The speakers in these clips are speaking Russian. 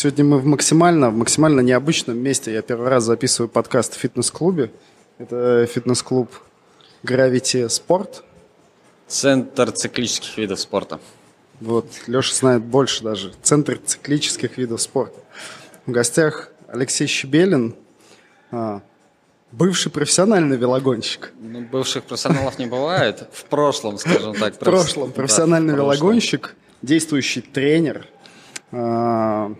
Сегодня мы в максимально, в максимально необычном месте. Я первый раз записываю подкаст в фитнес-клубе. Это фитнес-клуб Gravity Sport. Центр циклических видов спорта. Вот, Леша знает больше даже. Центр циклических видов спорта. В гостях Алексей Щебелин, а, бывший профессиональный велогонщик. Ну, бывших профессионалов не бывает. В прошлом, скажем так. В прошлом профессиональный велогонщик, действующий тренер, а,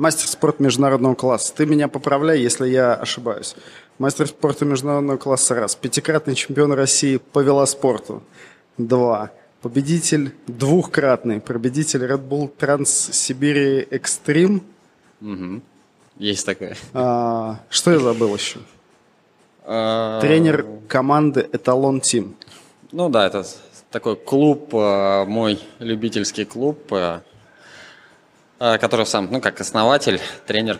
мастер спорта международного класса. Ты меня поправляй, если я ошибаюсь. Мастер спорта международного класса раз. Пятикратный чемпион России по велоспорту. Два. Победитель двухкратный. Победитель Red Bull Trans Сибири Extreme. Угу. Есть такое. А, что я забыл еще? А... Тренер команды Эталон Тим. Ну да, это такой клуб, а, мой любительский клуб, а, который сам, ну, как основатель, тренер.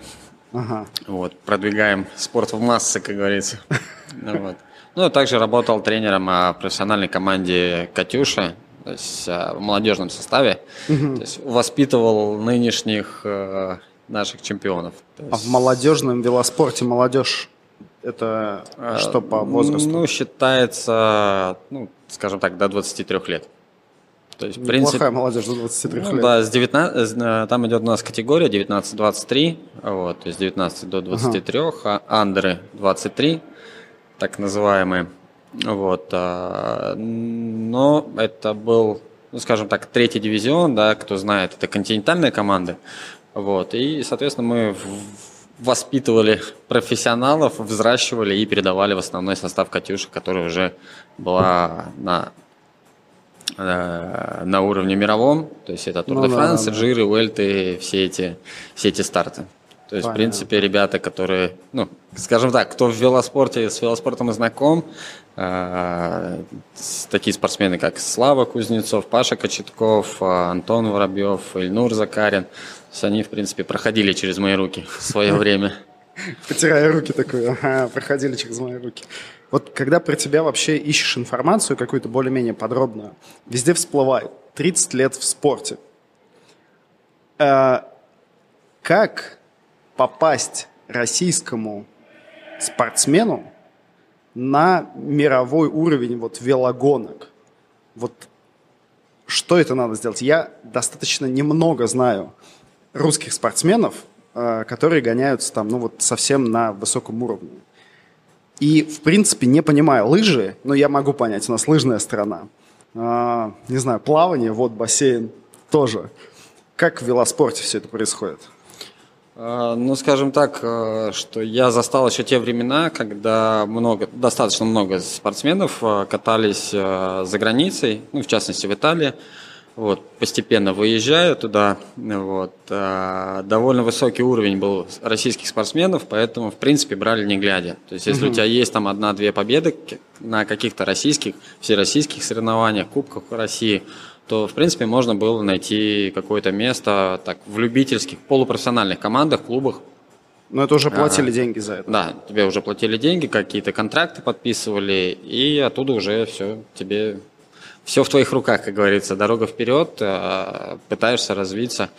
Ага. Вот, продвигаем спорт в массы, как говорится. Ну, вот. Ну, также работал тренером в профессиональной команде «Катюша», то есть в молодежном составе. Угу. То есть воспитывал нынешних э, наших чемпионов. А в молодежном велоспорте молодежь это э, что по возрасту? Ну, считается, ну, скажем так, до 23 лет. То есть, в принципе, молодежь до 23 ну, лет. Да, с 19, э, там идет у нас категория 19-23, вот, то есть 19 до 23, ага. а андеры 23, так называемые. Вот, а, но это был, ну, скажем так, третий дивизион, да, кто знает, это континентальные команды. Вот, и, соответственно, мы воспитывали профессионалов, взращивали и передавали в основной состав «Катюши», которая уже была на на уровне мировом, то есть это Тур де Франс, да, да, Джиры, Уэльты, все эти, все эти старты. То есть, Понятно. в принципе, ребята, которые, ну, скажем так, кто в велоспорте, с велоспортом и знаком, э, такие спортсмены, как Слава Кузнецов, Паша Кочетков, э, Антон Воробьев, Ильнур Закарин, они, в принципе, проходили через мои руки в свое время. Потирая руки такой, ага, проходили через мои руки. Вот когда про тебя вообще ищешь информацию какую-то более-менее подробную, везде всплывает 30 лет в спорте. Э, как попасть российскому спортсмену на мировой уровень вот велогонок? Вот что это надо сделать? Я достаточно немного знаю русских спортсменов, э, которые гоняются там, ну вот совсем на высоком уровне. И, в принципе, не понимаю лыжи, но я могу понять, у нас лыжная страна. А, не знаю, плавание, вот бассейн тоже. Как в велоспорте все это происходит? А, ну, скажем так, э, что я застал еще те времена, когда много, достаточно много спортсменов э, катались э, за границей, ну, в частности, в Италии. Вот, постепенно выезжаю туда. Вот, а, довольно высокий уровень был российских спортсменов, поэтому, в принципе, брали не глядя. То есть, если угу. у тебя есть там одна-две победы на каких-то российских, всероссийских соревнованиях, кубках России, то, в принципе, можно было найти какое-то место так, в любительских, полупрофессиональных командах, клубах. Но это уже платили а, деньги за это. Да, тебе уже платили деньги, какие-то контракты подписывали, и оттуда уже все тебе все в твоих руках, как говорится, дорога вперед, э, пытаешься развиться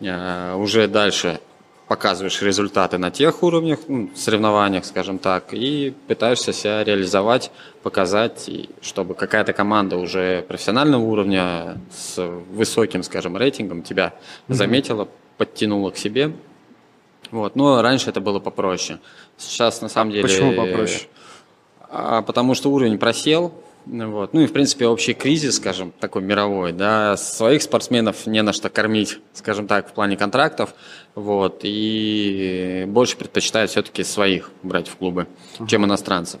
э, уже дальше показываешь результаты на тех уровнях, ну, соревнованиях, скажем так, и пытаешься себя реализовать, показать, чтобы какая-то команда уже профессионального уровня с высоким, скажем, рейтингом тебя mm-hmm. заметила, подтянула к себе. Вот. Но раньше это было попроще. Сейчас на самом деле... Почему попроще? А, потому что уровень просел, вот. Ну и, в принципе, общий кризис, скажем, такой мировой, да, своих спортсменов не на что кормить, скажем так, в плане контрактов, вот, и больше предпочитают все-таки своих брать в клубы, uh-huh. чем иностранцев.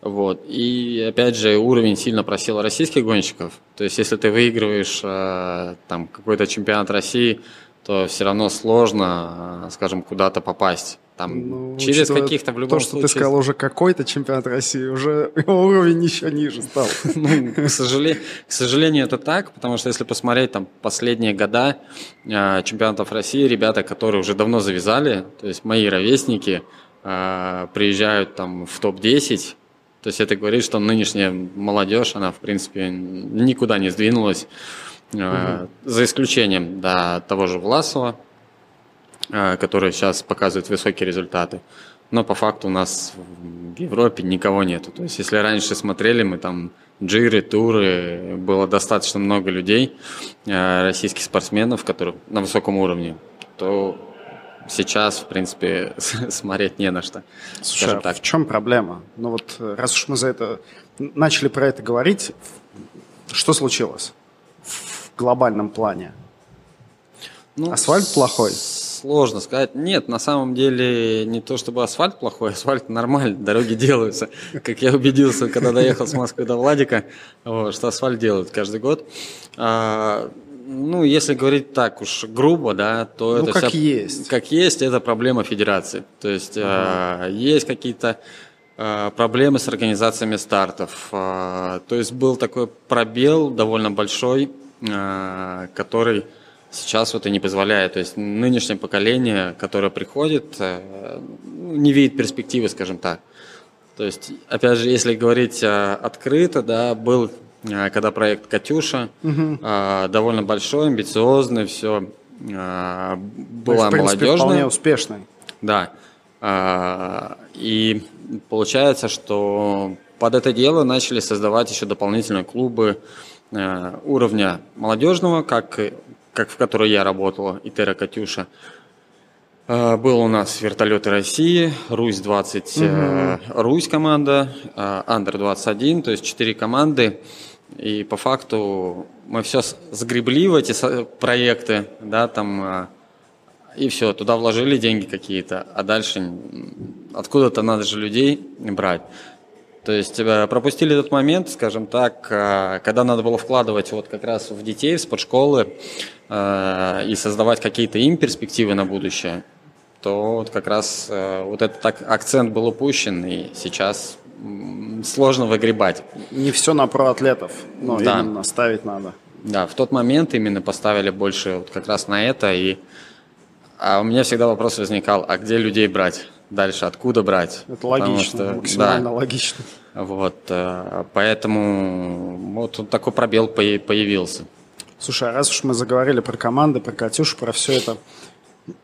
Вот. И опять же, уровень сильно просел российских гонщиков. То есть, если ты выигрываешь э, там какой-то чемпионат России, то все равно сложно, э, скажем, куда-то попасть. Там ну, через каких-то в любом то, что случае. ты сказал, уже какой-то чемпионат России, уже уровень еще ниже стал. Ну, к сожалению, к сожалению, это так, потому что если посмотреть там последние года э, чемпионатов России, ребята, которые уже давно завязали, то есть мои ровесники, э, приезжают там в топ-10, то есть это говорит, что нынешняя молодежь, она в принципе никуда не сдвинулась, угу. за исключением да, того же Власова, которые сейчас показывают высокие результаты. Но по факту у нас в Европе никого нету. То есть, если раньше смотрели, мы там джиры, туры, было достаточно много людей, российских спортсменов, которые на высоком уровне, то сейчас, в принципе, смотреть не на что. Слушай, а так. в чем проблема? Ну вот раз уж мы за это начали про это говорить, что случилось в глобальном плане? Ну, Асфальт плохой? Сложно сказать. Нет, на самом деле не то чтобы асфальт плохой, асфальт нормальный, дороги делаются. Как я убедился, когда доехал с Москвы до Владика, вот, что асфальт делают каждый год. А, ну, если говорить так уж грубо, да, то ну, это как вся, есть. Как есть, это проблема федерации. То есть ага. э, есть какие-то э, проблемы с организациями стартов. Э, то есть был такой пробел довольно большой, э, который сейчас вот и не позволяет. То есть нынешнее поколение, которое приходит, э, не видит перспективы, скажем так. То есть, опять же, если говорить э, открыто, да, был Э, когда проект «Катюша», угу. довольно большой, амбициозный, все была ну, в принципе, молодежная. вполне успешный. Да. И получается, что под это дело начали создавать еще дополнительные клубы уровня молодежного, как, как в которой я работала, Итера Катюша. Был у нас вертолеты России, Русь-20, угу. Русь команда, Андер-21, то есть четыре команды. И по факту мы все сгребли в эти проекты, да, там, а, и все, туда вложили деньги какие-то, а дальше откуда-то надо же людей брать. То есть э, пропустили этот момент, скажем так, а, когда надо было вкладывать вот как раз в детей, в спортшколы э, и создавать какие-то им перспективы на будущее, то вот как раз э, вот этот акцент был упущен, и сейчас сложно выгребать. Не все на проатлетов, но да. именно ставить надо. Да, в тот момент именно поставили больше вот как раз на это. И а у меня всегда вопрос возникал, а где людей брать? Дальше откуда брать? Это логично, что, максимально да, логично. Вот, э, поэтому вот такой пробел появился. Слушай, а раз уж мы заговорили про команды, про Катюшу, про все это,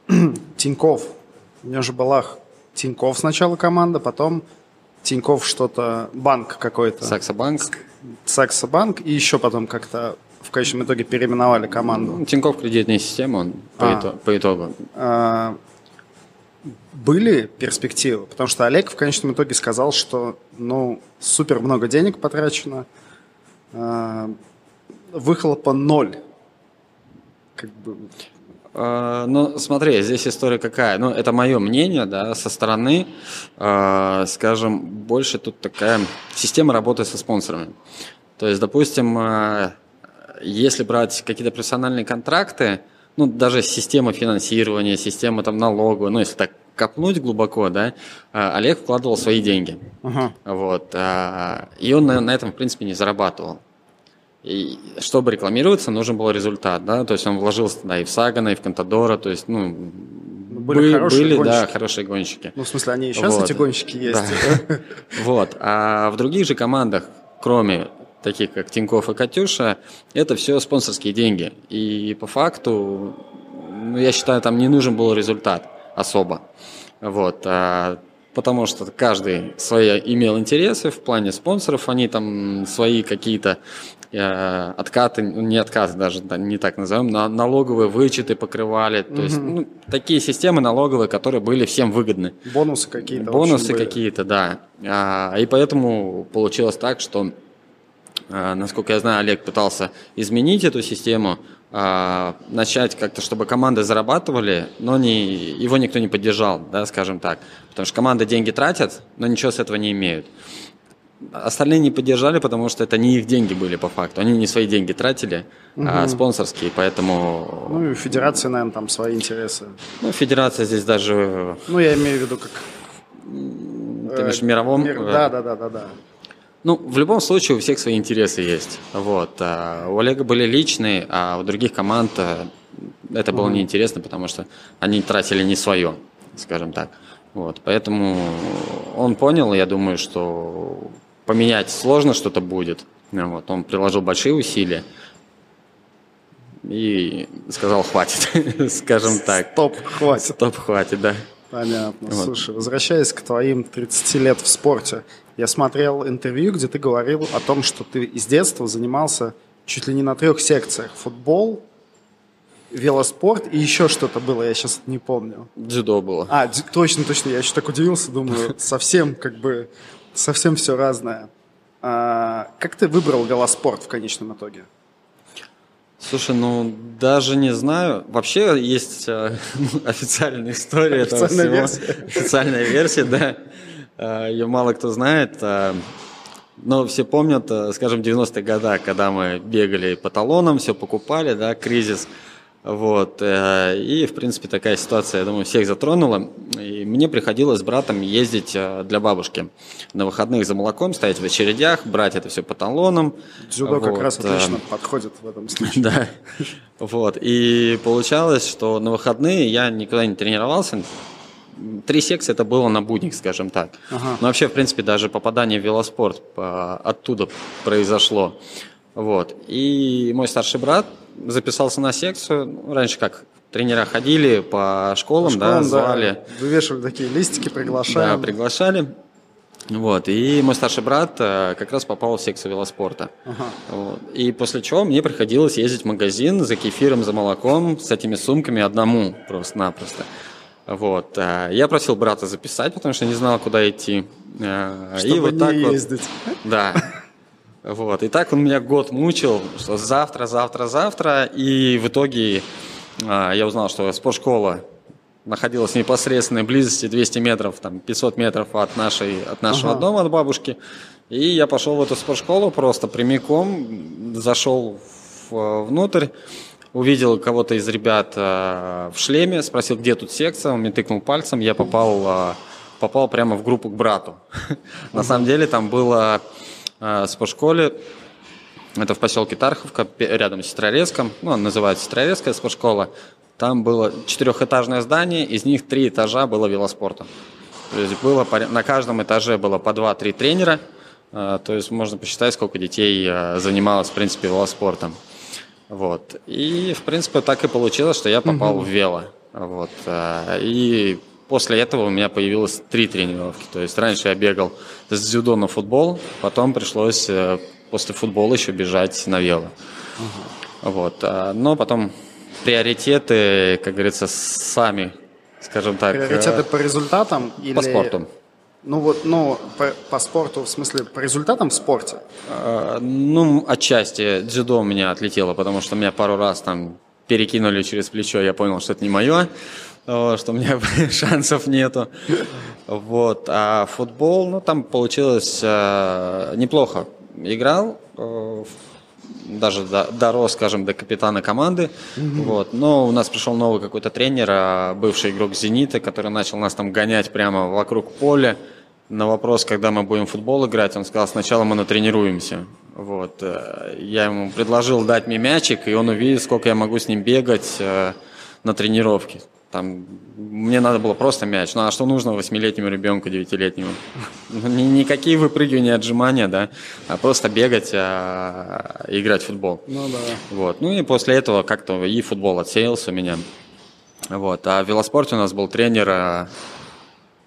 Тиньков, у меня же была Тиньков сначала команда, потом Тиньков что-то, банк какой-то. Саксобанк. Саксобанк, и еще потом как-то в конечном итоге переименовали команду. Ну, Тиньков кредитная система, он по, а, по итогу. А, были перспективы? Потому что Олег в конечном итоге сказал, что ну, супер много денег потрачено, а, выхлопа ноль. Как бы, а, ну, смотри, здесь история какая. Ну, это мое мнение, да, со стороны, э, скажем, больше тут такая система работы со спонсорами. То есть, допустим, э, если брать какие-то профессиональные контракты, ну, даже система финансирования, система там налоговая, ну, если так копнуть глубоко, да, Олег вкладывал свои деньги. Uh-huh. Вот, и он на, на этом, в принципе, не зарабатывал. И чтобы рекламироваться, нужен был результат, да, то есть он вложился да, и в Сагана, и в Контадора, то есть, ну, были, были, были да, хорошие гонщики. Ну, в смысле, они и сейчас, вот. эти гонщики, есть. Да. Вот, а в других же командах, кроме таких как Тинькофф и Катюша, это все спонсорские деньги. И по факту, ну, я считаю, там не нужен был результат особо. Вот, а потому что каждый свои имел интересы в плане спонсоров, они там свои какие-то Э, откаты, ну, не откаты даже, не так назовем, но налоговые вычеты покрывали. То угу. есть ну, такие системы налоговые, которые были всем выгодны. Бонусы какие-то. Бонусы какие-то, да. А, и поэтому получилось так, что, насколько я знаю, Олег пытался изменить эту систему, а, начать как-то, чтобы команды зарабатывали, но не, его никто не поддержал, да, скажем так. Потому что команды деньги тратят, но ничего с этого не имеют. Остальные не поддержали, потому что это не их деньги были по факту. Они не свои деньги тратили, угу. а спонсорские, поэтому... Ну и федерация, наверное, там свои интересы. Ну, федерация здесь даже... Ну, я имею в виду как... Ты имеешь в мировом? Мир... Да, да, да, да, да. Ну, в любом случае у всех свои интересы есть. Вот. А у Олега были личные, а у других команд э, это было угу. неинтересно, потому что они тратили не свое, скажем так. Вот. Поэтому он понял, я думаю, что поменять сложно что-то будет. Вот, он приложил большие усилия. и сказал хватит, скажем так. Стоп, хватит. Стоп, хватит, да. Понятно. Вот. Слушай, возвращаясь к твоим 30 лет в спорте, я смотрел интервью, где ты говорил о том, что ты из детства занимался чуть ли не на трех секциях. Футбол, велоспорт и еще что-то было, я сейчас не помню. Дзюдо было. А, точно, точно. Я еще так удивился, думаю, совсем как бы, совсем все разное. А, как ты выбрал велоспорт в конечном итоге? Слушай, ну даже не знаю. Вообще есть э, официальная история официальная этого всего. Версия. Официальная версия, да. Э, Ее мало кто знает. Э, но все помнят, э, скажем, 90-е годы, когда мы бегали по талонам, все покупали, да, кризис. Вот. И, в принципе, такая ситуация, я думаю, всех затронула. И мне приходилось с братом ездить для бабушки на выходных за молоком, стоять в очередях, брать это все по талонам. Дзюдо вот. как раз отлично подходит в этом случае. Да. Вот. И получалось, что на выходные я никогда не тренировался. Три секции это было на будник, скажем так. Ага. Но вообще, в принципе, даже попадание в велоспорт оттуда произошло. Вот. И мой старший брат записался на секцию. Раньше как тренера ходили по школам, по школам да, звали. Да. Вывешивали такие листики, приглашали. Да, приглашали. Вот, и мой старший брат э, как раз попал в секцию велоспорта. Ага. Вот. И после чего мне приходилось ездить в магазин за кефиром, за молоком, с этими сумками одному просто-напросто. Вот. Э, я просил брата записать, потому что не знал, куда идти. Э, Чтобы и вот не так ездить. Вот, да. Вот. И так он меня год мучил, что завтра, завтра, завтра. И в итоге а, я узнал, что спортшкола находилась в непосредственной близости 200 метров, там 500 метров от, нашей, от нашего ага. дома, от бабушки. И я пошел в эту спортшколу просто прямиком, зашел в, внутрь, увидел кого-то из ребят э, в шлеме, спросил, где тут секция, он мне тыкнул пальцем, я попал, э, попал прямо в группу к брату. На самом деле там было э, спортшколе. Это в поселке Тарховка, рядом с Сестрорецком. Ну, он называется Сестрорецкая спортшкола. Там было четырехэтажное здание, из них три этажа было велоспортом. То есть было, на каждом этаже было по два-три тренера. Э, то есть можно посчитать, сколько детей э, занималось, в принципе, велоспортом. Вот. И, в принципе, так и получилось, что я попал угу. в вело. Вот. Э, и После этого у меня появилось три тренировки. То есть раньше я бегал с дзюдо на футбол, потом пришлось э, после футбола еще бежать на вело. Угу. Вот. А, но потом приоритеты, как говорится, сами, скажем так. Приоритеты э, по результатам или... По спорту. Ну вот, ну, по, по спорту, в смысле, по результатам в спорте? А, ну, отчасти дзюдо у меня отлетело, потому что меня пару раз там перекинули через плечо, я понял, что это не мое что у меня шансов нету. Вот. А футбол, ну, там получилось э, неплохо. Играл, э, даже до, дорос, скажем, до капитана команды. Mm-hmm. Вот. Но у нас пришел новый какой-то тренер, э, бывший игрок «Зенита», который начал нас там гонять прямо вокруг поля. На вопрос, когда мы будем в футбол играть, он сказал, сначала мы натренируемся. Вот. Э, я ему предложил дать мне мячик, и он увидит, сколько я могу с ним бегать э, на тренировке. Там, мне надо было просто мяч. Ну а что нужно восьмилетнему ребенку, девятилетнему? Ну, никакие выпрыгивания, отжимания, да, а просто бегать, а, играть в футбол. Ну да. Вот. Ну и после этого как-то и футбол отсеялся у меня. Вот. А в велоспорте у нас был тренер а,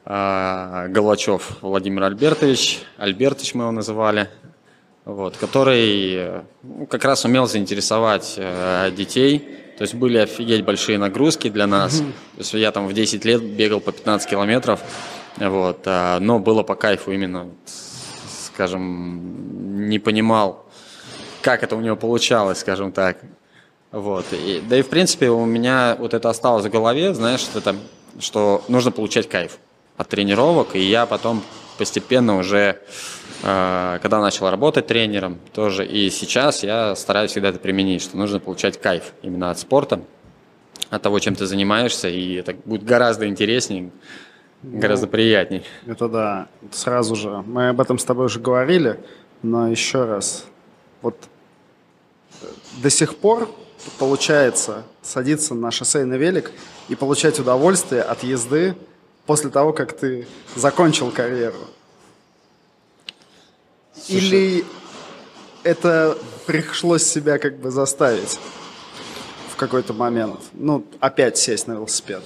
Головачев Владимир Альбертович. Альбертович мы его называли. Вот, который ну, как раз умел заинтересовать э, детей то есть были офигеть большие нагрузки для нас. Mm-hmm. То есть я там в 10 лет бегал по 15 километров, вот, а, но было по кайфу именно, скажем, не понимал, как это у него получалось, скажем так. Вот. И, да и в принципе у меня вот это осталось в голове, знаешь, что, это, что нужно получать кайф от тренировок, и я потом постепенно уже а, когда начал работать тренером, тоже и сейчас я стараюсь всегда это применить, что нужно получать кайф именно от спорта, от того, чем ты занимаешься, и это будет гораздо интереснее, гораздо ну, приятней. Это да, сразу же. Мы об этом с тобой уже говорили, но еще раз. Вот э, до сих пор получается садиться на шоссейный велик и получать удовольствие от езды после того, как ты закончил карьеру. Слушай. Или это пришлось себя как бы заставить? какой-то момент? Ну, опять сесть на велосипед?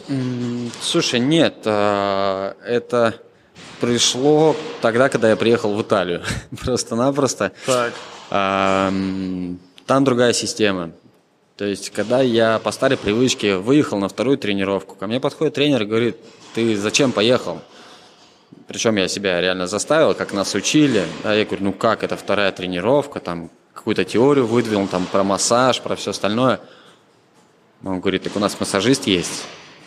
Слушай, нет, а, это пришло тогда, когда я приехал в Италию. Просто-напросто. Так. Там другая система. То есть, когда я по старой привычке выехал на вторую тренировку, ко мне подходит тренер и говорит, ты зачем поехал? Причем я себя реально заставил, как нас учили. Да, я говорю, ну как, это вторая тренировка, там какую-то теорию выдвинул, там про массаж, про все остальное. Он говорит, так у нас массажист есть.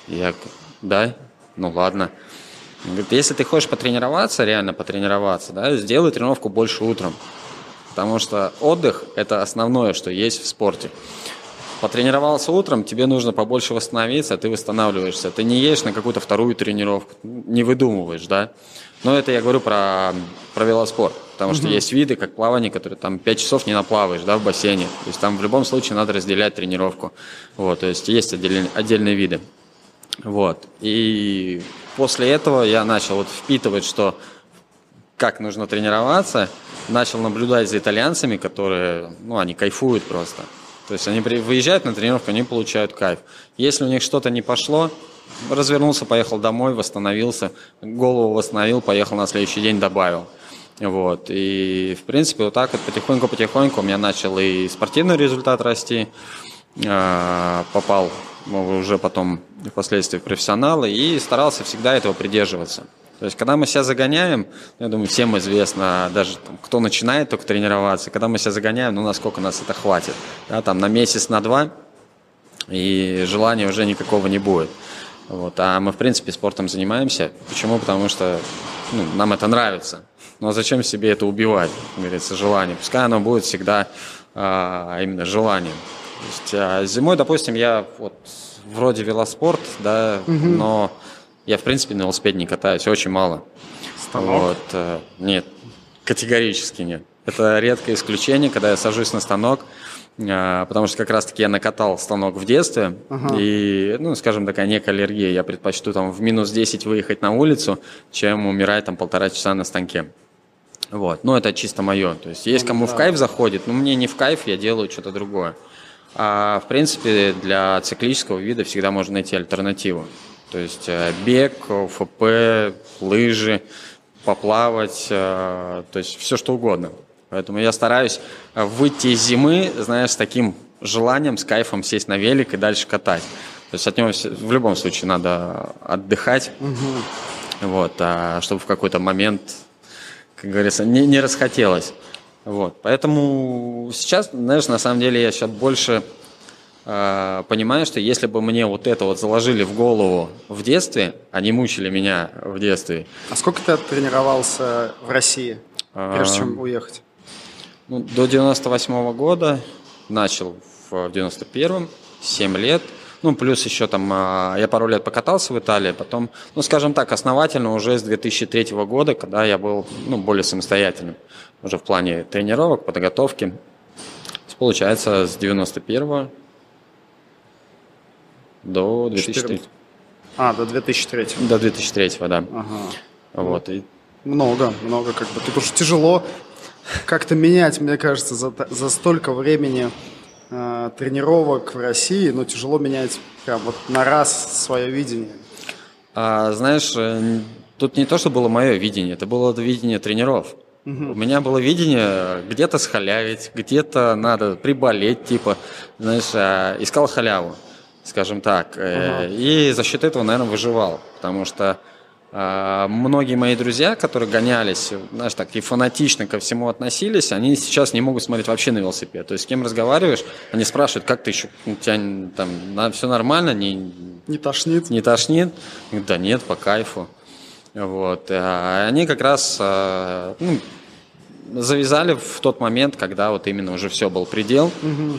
Я говорю, да, ну ладно. Он говорит, если ты хочешь потренироваться, реально потренироваться, да, сделай тренировку больше утром. Потому что отдых – это основное, что есть в спорте. Потренировался утром, тебе нужно побольше восстановиться, ты восстанавливаешься. Ты не едешь на какую-то вторую тренировку, не выдумываешь, да. Но это я говорю про, про велоспорт, потому угу. что есть виды, как плавание, которые там 5 часов не наплаваешь, да, в бассейне. То есть там в любом случае надо разделять тренировку. Вот, то есть есть отдельные, отдельные виды. Вот. И после этого я начал вот впитывать, что как нужно тренироваться, начал наблюдать за итальянцами, которые, ну, они кайфуют просто. То есть они выезжают на тренировку, они получают кайф. Если у них что-то не пошло, развернулся, поехал домой, восстановился, голову восстановил, поехал на следующий день, добавил. Вот. И, в принципе, вот так вот потихоньку-потихоньку у меня начал и спортивный результат расти, а, попал уже потом впоследствии в профессионалы и старался всегда этого придерживаться. То есть, когда мы себя загоняем, я думаю, всем известно, даже там, кто начинает только тренироваться, когда мы себя загоняем, ну, насколько нас это хватит. Да, там на месяц, на два, и желания уже никакого не будет. Вот. А мы, в принципе, спортом занимаемся. Почему? Потому что ну, нам это нравится. Но зачем себе это убивать, говорится, желание? Пускай оно будет всегда а, именно желанием. То есть, а зимой, допустим, я вот вроде велоспорт, да, угу. но я, в принципе, на велосипеде не катаюсь, очень мало. Станок? Вот, э, нет, категорически нет. Это редкое исключение, когда я сажусь на станок, э, потому что как раз-таки я накатал станок в детстве, ага. и, ну, скажем, такая некая аллергия. Я предпочту там в минус 10 выехать на улицу, чем умирать там полтора часа на станке. Вот, ну, это чисто мое. То есть есть кому да. в кайф заходит, но мне не в кайф, я делаю что-то другое. А, в принципе, для циклического вида всегда можно найти альтернативу. То есть э, бег, ФП, лыжи, поплавать, э, то есть все что угодно. Поэтому я стараюсь выйти из зимы, знаешь, с таким желанием, с кайфом сесть на велик и дальше катать. То есть от него в любом случае надо отдыхать, угу. вот, а чтобы в какой-то момент, как говорится, не, не расхотелось. Вот. Поэтому сейчас, знаешь, на самом деле я сейчас больше понимаю, что если бы мне вот это вот заложили в голову в детстве, они мучили меня в детстве. А сколько ты тренировался в России, прежде чем уехать? Ну, до 98 -го года начал в 91-м, 7 лет. Ну, плюс еще там, а, я пару лет покатался в Италии, потом, ну, скажем так, основательно уже с 2003 года, когда я был, ну, более самостоятельным уже в плане тренировок, подготовки. Получается, с 91 до 2003. А, до 2003. До 2003, да. Ага. Вот. И... Много, много как бы. Тут уж тяжело как-то менять, мне кажется, за, за столько времени э, тренировок в России, но тяжело менять прям вот на раз свое видение. А, знаешь, э, тут не то, что было мое видение, это было видение тренеров. Угу. У меня было видение где-то схалявить, где-то надо приболеть, типа, знаешь, а, искал халяву скажем так. Ага. И за счет этого, наверное, выживал. Потому что э, многие мои друзья, которые гонялись, знаешь, так и фанатично ко всему относились, они сейчас не могут смотреть вообще на велосипед. То есть с кем разговариваешь, они спрашивают, как ты еще, у тебя там все нормально, не, не тошнит? Не тошнит? Да нет, по кайфу. Вот. А они как раз э, ну, завязали в тот момент, когда вот именно уже все был предел. Угу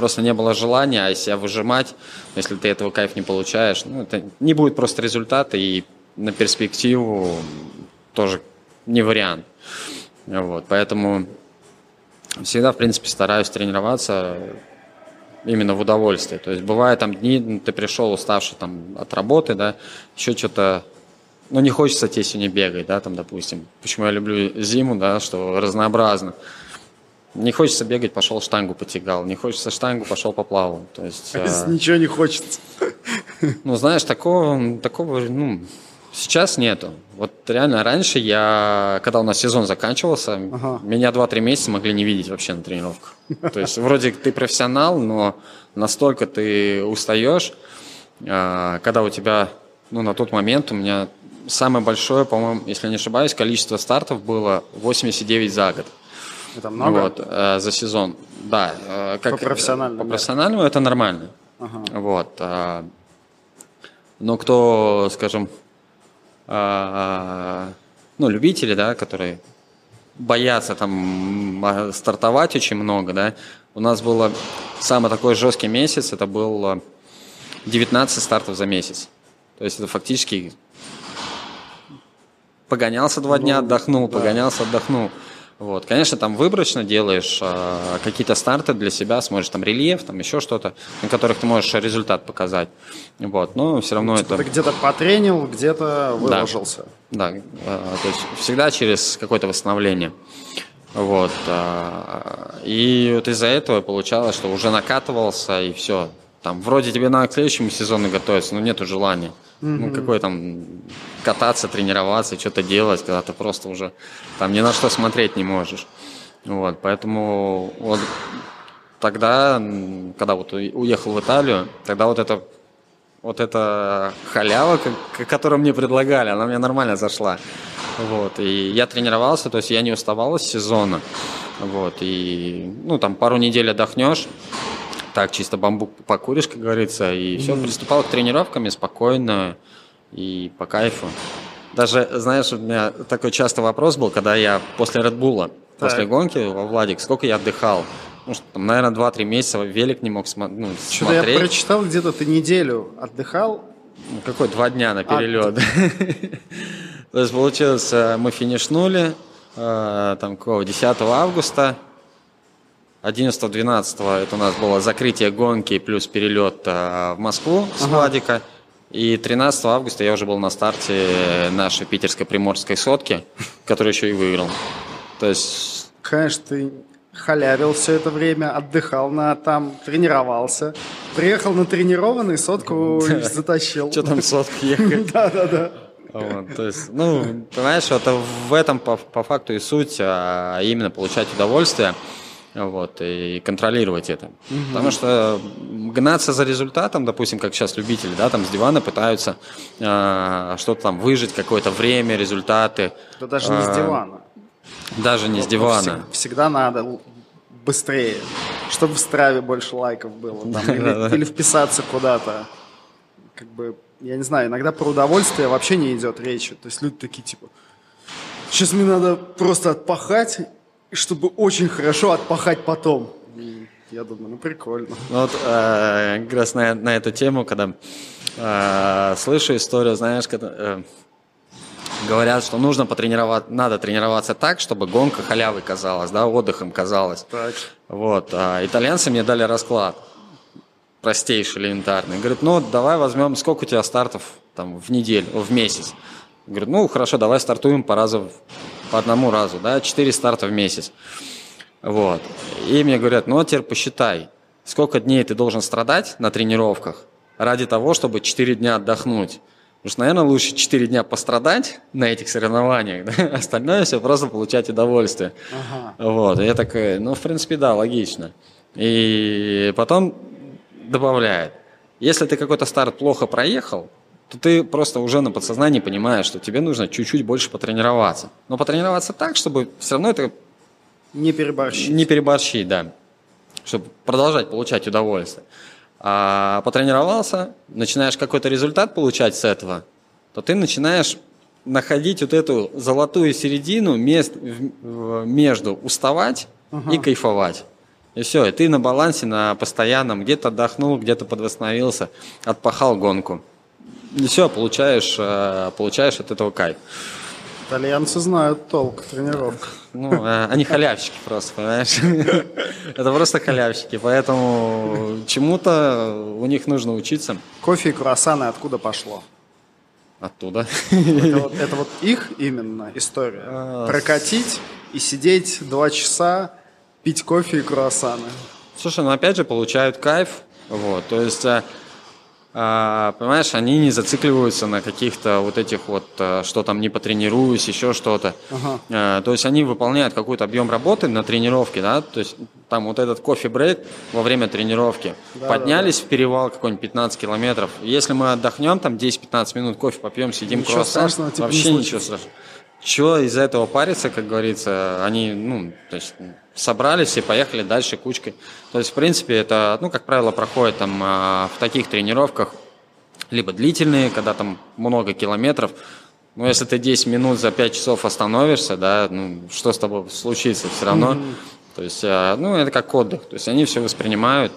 просто не было желания, а себя выжимать, если ты этого кайф не получаешь, ну, это не будет просто результата, и на перспективу тоже не вариант. Вот, поэтому всегда, в принципе, стараюсь тренироваться именно в удовольствие. То есть бывает там дни, ну, ты пришел уставший там от работы, да, еще что-то, ну не хочется тебе сегодня бегать, да, там, допустим. Почему я люблю зиму, да, что разнообразно. Не хочется бегать, пошел штангу потягал. Не хочется штангу, пошел поплавал. То есть, э, Ничего не хочется. Ну, знаешь, такого, такого, ну, сейчас нету. Вот реально раньше я, когда у нас сезон заканчивался, ага. меня 2-3 месяца могли не видеть вообще на тренировках. То есть вроде ты профессионал, но настолько ты устаешь, а, когда у тебя, ну, на тот момент у меня самое большое, по-моему, если не ошибаюсь, количество стартов было 89 за год. Это много? Вот, э, за сезон. Да. Э, как, по профессиональному? По профессиональному это нормально. Ага. Вот. Э, но кто, скажем, э, ну, любители, да, которые боятся там стартовать очень много, да, у нас было самый такой жесткий месяц, это был 19 стартов за месяц. То есть это фактически погонялся два дня, ну, отдохнул, да. погонялся, отдохнул. Вот, конечно, там выборочно делаешь э, какие-то старты для себя, смотришь там рельеф, там еще что-то, на которых ты можешь результат показать. Вот, но все равно типа это... Где-то потренил, где-то выложился. Да, да э, то есть всегда через какое-то восстановление. Вот, э, и вот из-за этого получалось, что уже накатывался и все. Там вроде тебе надо к следующему сезону готовиться, но нету желания. Mm-hmm. Ну, какой там кататься, тренироваться, что-то делать, когда ты просто уже там ни на что смотреть не можешь. Вот, поэтому вот тогда, когда вот уехал в Италию, тогда вот это вот эта халява, которую мне предлагали, она мне нормально зашла. Вот, и я тренировался, то есть я не уставал с сезона. Вот, и, ну, там пару недель отдохнешь, так чисто бамбук покуришь, как говорится, и все, приступал к тренировкам спокойно и по кайфу. Даже, знаешь, у меня такой часто вопрос был, когда я после Редбула, после гонки во Владик, сколько я отдыхал. Ну, что, там, наверное, 2-3 месяца велик не мог см- ну, смотреть. Я прочитал, где-то ты неделю отдыхал. Ну, какой? Два дня на перелет. А, То есть, получилось, э, мы финишнули, э, там, какого, 10 августа, 11-12 это у нас было закрытие гонки плюс перелет э, в Москву с ага. Владика. И 13 августа я уже был на старте нашей питерской приморской сотки, которую еще и выиграл. То есть... Конечно, ты халявил все это время, отдыхал на там, тренировался. Приехал на тренированный, сотку затащил. Что там сотку ехать? Да-да-да. Вот, то есть, ну, понимаешь, это в этом по, по факту и суть, а именно получать удовольствие вот, и контролировать это. Угу. Потому что гнаться за результатом, допустим, как сейчас любители, да, там с дивана пытаются э, что-то там выжить, какое-то время, результаты. Да даже не с а, дивана. Даже не вот, с дивана. Всегда, всегда надо быстрее, чтобы в страве больше лайков было, там, или, или вписаться куда-то. Как бы, я не знаю, иногда про удовольствие вообще не идет речи. То есть люди такие типа, сейчас мне надо просто отпахать, чтобы очень хорошо отпахать потом. Я думаю, ну прикольно. Ну, вот э, как раз на, на эту тему, когда э, слышу историю, знаешь, когда э, говорят, что нужно потренировать, надо тренироваться так, чтобы гонка халявой казалась, да, отдыхом казалась. Так. Вот, а итальянцы мне дали расклад простейший, элементарный. Говорят, ну давай возьмем, сколько у тебя стартов там в неделю, в месяц. Говорят, ну хорошо, давай стартуем по разу по одному разу, да, 4 старта в месяц. Вот. И мне говорят, ну, а теперь посчитай, сколько дней ты должен страдать на тренировках ради того, чтобы 4 дня отдохнуть. Потому что, наверное, лучше 4 дня пострадать на этих соревнованиях, да? остальное все просто получать удовольствие. Ага. Вот. И я такой, ну, в принципе, да, логично. И потом добавляет, если ты какой-то старт плохо проехал, то ты просто уже на подсознании понимаешь, что тебе нужно чуть-чуть больше потренироваться. Но потренироваться так, чтобы все равно это... Не переборщить. Не переборщить, да. Чтобы продолжать получать удовольствие. А потренировался, начинаешь какой-то результат получать с этого, то ты начинаешь находить вот эту золотую середину мест, между уставать uh-huh. и кайфовать. И все, и ты на балансе, на постоянном, где-то отдохнул, где-то подвосстановился, отпахал гонку и все, получаешь, э, получаешь от этого кайф. Итальянцы знают толк тренировок. Ну, э, они халявщики просто, понимаешь? Это просто халявщики, поэтому чему-то у них нужно учиться. Кофе и круассаны откуда пошло? Оттуда. Это вот, это вот их именно история. А, Прокатить и сидеть два часа Пить кофе и круассаны. Слушай, ну опять же получают кайф, вот, то есть э, понимаешь, они не зацикливаются на каких-то вот этих вот, а, что там не потренируюсь, еще что-то. Ага. А, то есть они выполняют какой-то объем работы на тренировке, да, то есть там вот этот кофе-брейк во время тренировки. Да, Поднялись да, да. в перевал какой-нибудь 15 километров. Если мы отдохнем там 10-15 минут, кофе попьем, сидим ничего круассан, страшного, типа, вообще ничего страшного. Чего из-за этого париться, как говорится, они, ну, то есть собрались и поехали дальше кучкой. То есть, в принципе, это, ну, как правило, проходит там а, в таких тренировках, либо длительные, когда там много километров. Но если ты 10 минут за 5 часов остановишься, да, ну, что с тобой случится все равно. Mm-hmm. То есть, а, ну, это как отдых. То есть, они все воспринимают.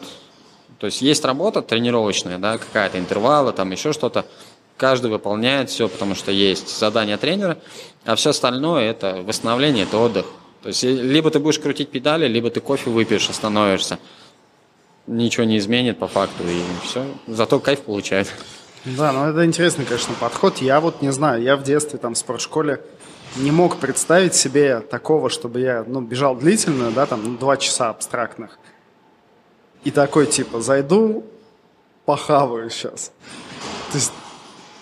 То есть, есть работа тренировочная, да, какая-то интервалы, там еще что-то. Каждый выполняет все, потому что есть задание тренера, а все остальное – это восстановление, это отдых. То есть либо ты будешь крутить педали, либо ты кофе выпьешь, остановишься. Ничего не изменит по факту, и все. Зато кайф получает. Да, ну это интересный, конечно, подход. Я вот не знаю, я в детстве там в спортшколе не мог представить себе такого, чтобы я ну, бежал длительную, да, там, ну, два часа абстрактных. И такой, типа, зайду, похаваю сейчас.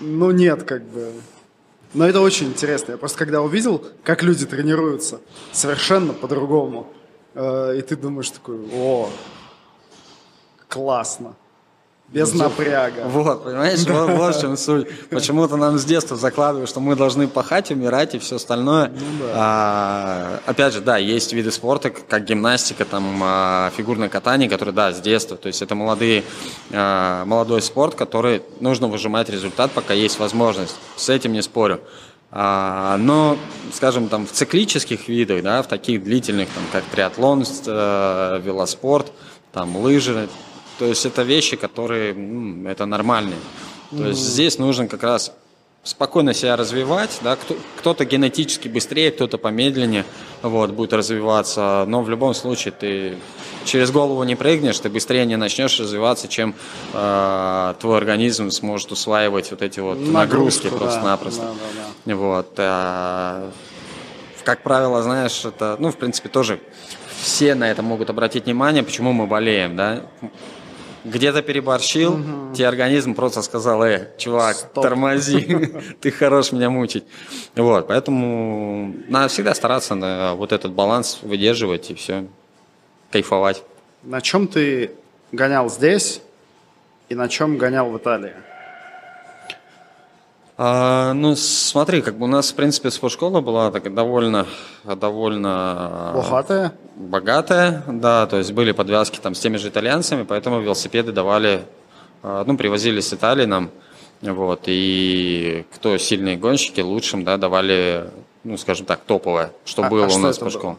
Ну нет, как бы, но это очень интересно. Я просто когда увидел, как люди тренируются совершенно по-другому, э, и ты думаешь такой, о, классно. Без напряга. Вот, понимаешь, да. вот, вот в чем суть. Почему-то нам с детства закладывают, что мы должны пахать, умирать и все остальное. Ну, да. а, опять же, да, есть виды спорта, как гимнастика, там, а, фигурное катание, которые, да, с детства. То есть это молодые, а, молодой спорт, который нужно выжимать результат, пока есть возможность. С этим не спорю. А, но, скажем, там в циклических видах, да, в таких длительных, там, как триатлон, э, велоспорт, там, лыжи, то есть это вещи, которые, ну, это нормальные. То mm-hmm. есть здесь нужно как раз спокойно себя развивать, да, кто, то генетически быстрее, кто-то помедленнее, вот, будет развиваться, но в любом случае ты через голову не прыгнешь, ты быстрее не начнешь развиваться, чем э, твой организм сможет усваивать вот эти вот нагрузки просто-напросто. Да, да, да. Вот, э, как правило, знаешь, это, ну, в принципе, тоже все на это могут обратить внимание, почему мы болеем, да где-то переборщил, угу. тебе организм просто сказал, э, чувак, Стоп. тормози, ты хорош меня мучить. Вот, поэтому надо всегда стараться на вот этот баланс выдерживать и все, кайфовать. На чем ты гонял здесь и на чем гонял в Италии? А, ну, смотри, как бы у нас, в принципе, спортшкола была так довольно, довольно... Богатая? Богатая, да, то есть были подвязки там с теми же итальянцами, поэтому велосипеды давали, а, ну, привозили с Италии нам, вот, и кто сильные гонщики, лучшим, да, давали, ну, скажем так, топовое, что а, было а у нас спортшкола.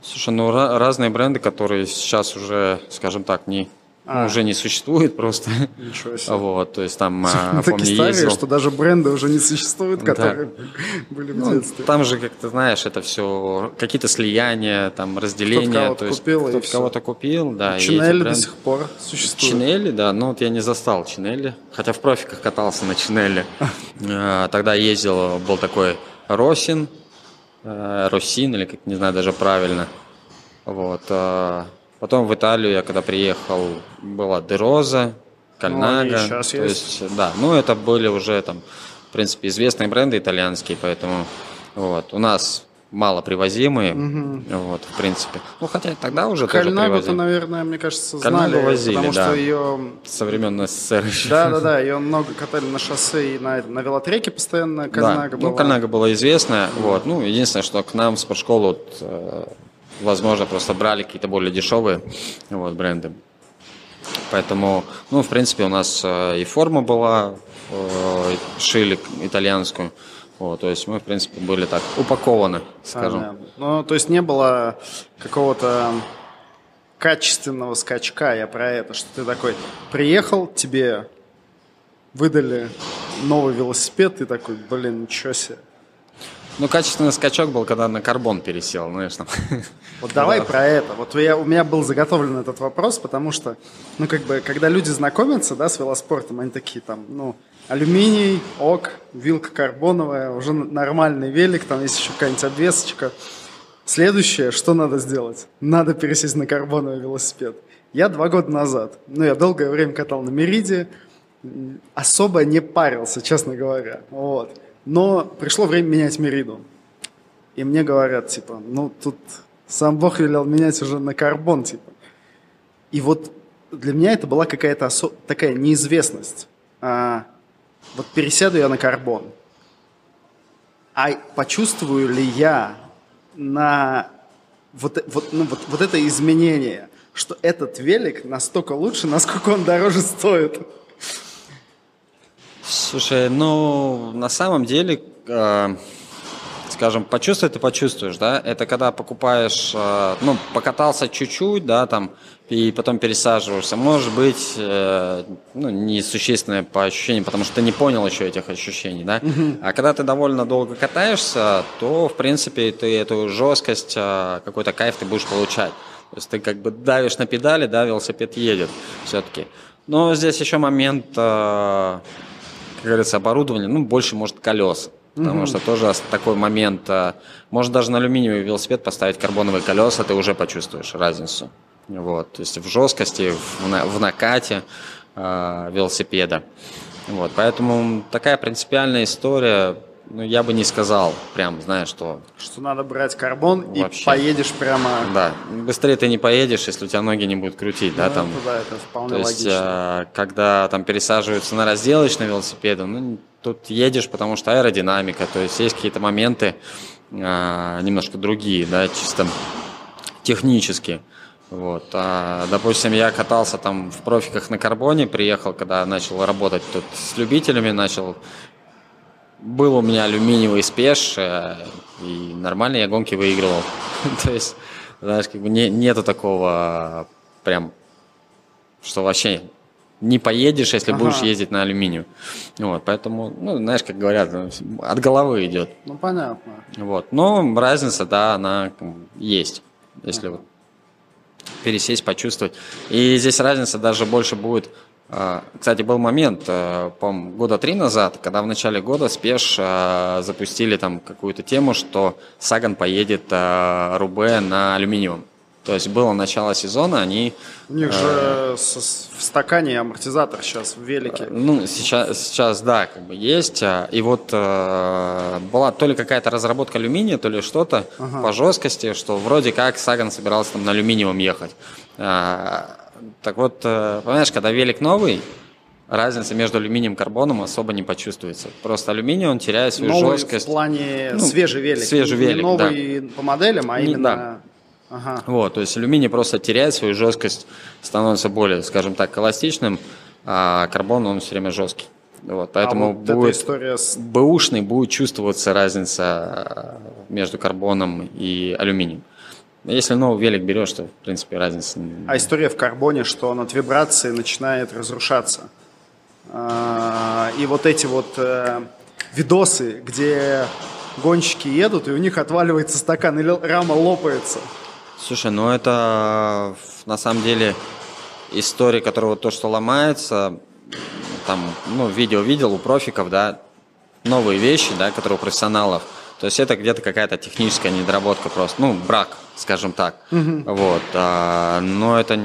Слушай, ну, разные бренды, которые сейчас уже, скажем так, не а. уже не существует просто. Ничего себе. Вот, то есть там, а, помню, ездил. что даже бренды уже не существуют, которые да. были в ну, детстве. Там же, как ты знаешь, это все какие-то слияния, там разделения. Кто-то кого-то купил, кто кого-то купил, да. Чинели до сих пор существуют. Чинели, да, ну вот я не застал Чинели, хотя в профиках катался на Чинели. А, тогда ездил, был такой Росин, э, Росин, или как не знаю даже правильно. Вот. Потом в Италию я когда приехал, была Дероза, Кальнага. Ну, сейчас то есть. есть, да, ну это были уже там, в принципе, известные бренды итальянские, поэтому вот у нас мало привозимые, угу. вот, в принципе. Ну, хотя тогда уже Кальнагу-то, наверное, мне кажется, знали, Кальнагу возили, потому да. что ее... Со времен СССР еще. Да-да-да, ее много катали на шоссе и на, на велотреке постоянно Кальнага да. была. ну, Кальнага была известная, вот, ну, единственное, что к нам в спортшколу вот, э, возможно, просто брали какие-то более дешевые вот, бренды. Поэтому, ну, в принципе, у нас э, и форма была, э, шили итальянскую. Вот, то есть мы, в принципе, были так упакованы, скажем. А, ну, то есть не было какого-то качественного скачка, я про это, что ты такой приехал, тебе выдали новый велосипед, ты такой, блин, ничего себе. Ну, качественный скачок был, когда на карбон пересел, знаешь. Там. Вот давай да. про это. Вот я, у меня был заготовлен этот вопрос, потому что, ну, как бы, когда люди знакомятся, да, с велоспортом, они такие там, ну, алюминий, ок, вилка карбоновая, уже нормальный велик, там есть еще какая-нибудь обвесочка. Следующее, что надо сделать? Надо пересесть на карбоновый велосипед. Я два года назад, ну, я долгое время катал на Мериде, особо не парился, честно говоря. Вот. Но пришло время менять Мериду. И мне говорят, типа, ну, тут сам Бог велел менять уже на карбон, типа. И вот для меня это была какая-то осо- такая неизвестность. А, вот пересяду я на карбон. А почувствую ли я на вот, вот, ну, вот, вот это изменение, что этот велик настолько лучше, насколько он дороже стоит. Слушай, ну, на самом деле, э, скажем, почувствовать ты почувствуешь, да, это когда покупаешь, э, ну, покатался чуть-чуть, да, там, и потом пересаживаешься. Может быть, э, ну, несущественное по ощущениям, потому что ты не понял еще этих ощущений, да. Угу. А когда ты довольно долго катаешься, то, в принципе, ты эту жесткость, э, какой-то кайф ты будешь получать. То есть ты как бы давишь на педали, да, велосипед едет все-таки. Но здесь еще момент, э, как говорится, оборудования, ну, больше, может, колес. Потому mm что тоже такой момент, э, можно даже на алюминиевый велосипед поставить карбоновые колеса, ты уже почувствуешь разницу. Вот, то есть в жесткости, в, в накате э, велосипеда. Вот, поэтому такая принципиальная история, ну, я бы не сказал, прям, знаешь, что... Что надо брать карбон вообще. и поедешь прямо... Да, быстрее ты не поедешь, если у тебя ноги не будут крутить, ну, да, там... Да, это вполне То логично. есть, э, когда там пересаживаются на разделочные велосипеды, ну, тут едешь, потому что аэродинамика, то есть есть какие-то моменты э, немножко другие, да, чисто технические. Вот. А, допустим, я катался там в профиках на карбоне, приехал, когда начал работать тут с любителями, начал... Был у меня алюминиевый спеш, э, и нормально я гонки выигрывал. То есть, знаешь, как бы не, нету такого прям, что вообще не поедешь, если ага. будешь ездить на алюминию. Вот, поэтому, ну, знаешь, как говорят, от головы идет. Ну, понятно. Вот, но разница, да, она есть, если ага. вот пересесть, почувствовать. И здесь разница даже больше будет. А, кстати, был момент, э, по года три назад, когда в начале года спеш э, запустили там какую-то тему, что Саган поедет э, Рубе на алюминиевом. То есть было начало сезона, они... У них же в стакане амортизатор сейчас в велике. Ну, сейчас, сейчас да, как бы есть. И вот э, была то ли какая-то разработка алюминия, то ли что-то ага. по жесткости, что вроде как Саган собирался там на алюминиевом ехать. Так вот, э, понимаешь, когда велик новый, разница между алюминием и карбоном особо не почувствуется. Просто алюминий, он теряет свою новый жесткость. в плане ну, свежий велик. Свежий велик, не новый да. по моделям, а именно... Да Ага. Вот, то есть алюминий просто теряет свою жесткость, становится более, скажем так, эластичным, а карбон, он все время жесткий. Вот, поэтому а вот будет история с... бэушный будет чувствоваться разница э, между карбоном и алюминием. Если новый велик берешь, то, в принципе, разница... А история в карбоне, что он от вибрации начинает разрушаться. А, и вот эти вот э, видосы, где гонщики едут, и у них отваливается стакан, или рама лопается – Слушай, ну это на самом деле история, которая то, что ломается, там, ну, видео видел у профиков, да, новые вещи, да, которые у профессионалов. То есть это где-то какая-то техническая недоработка просто, ну, брак, скажем так. Угу. Вот. А, но это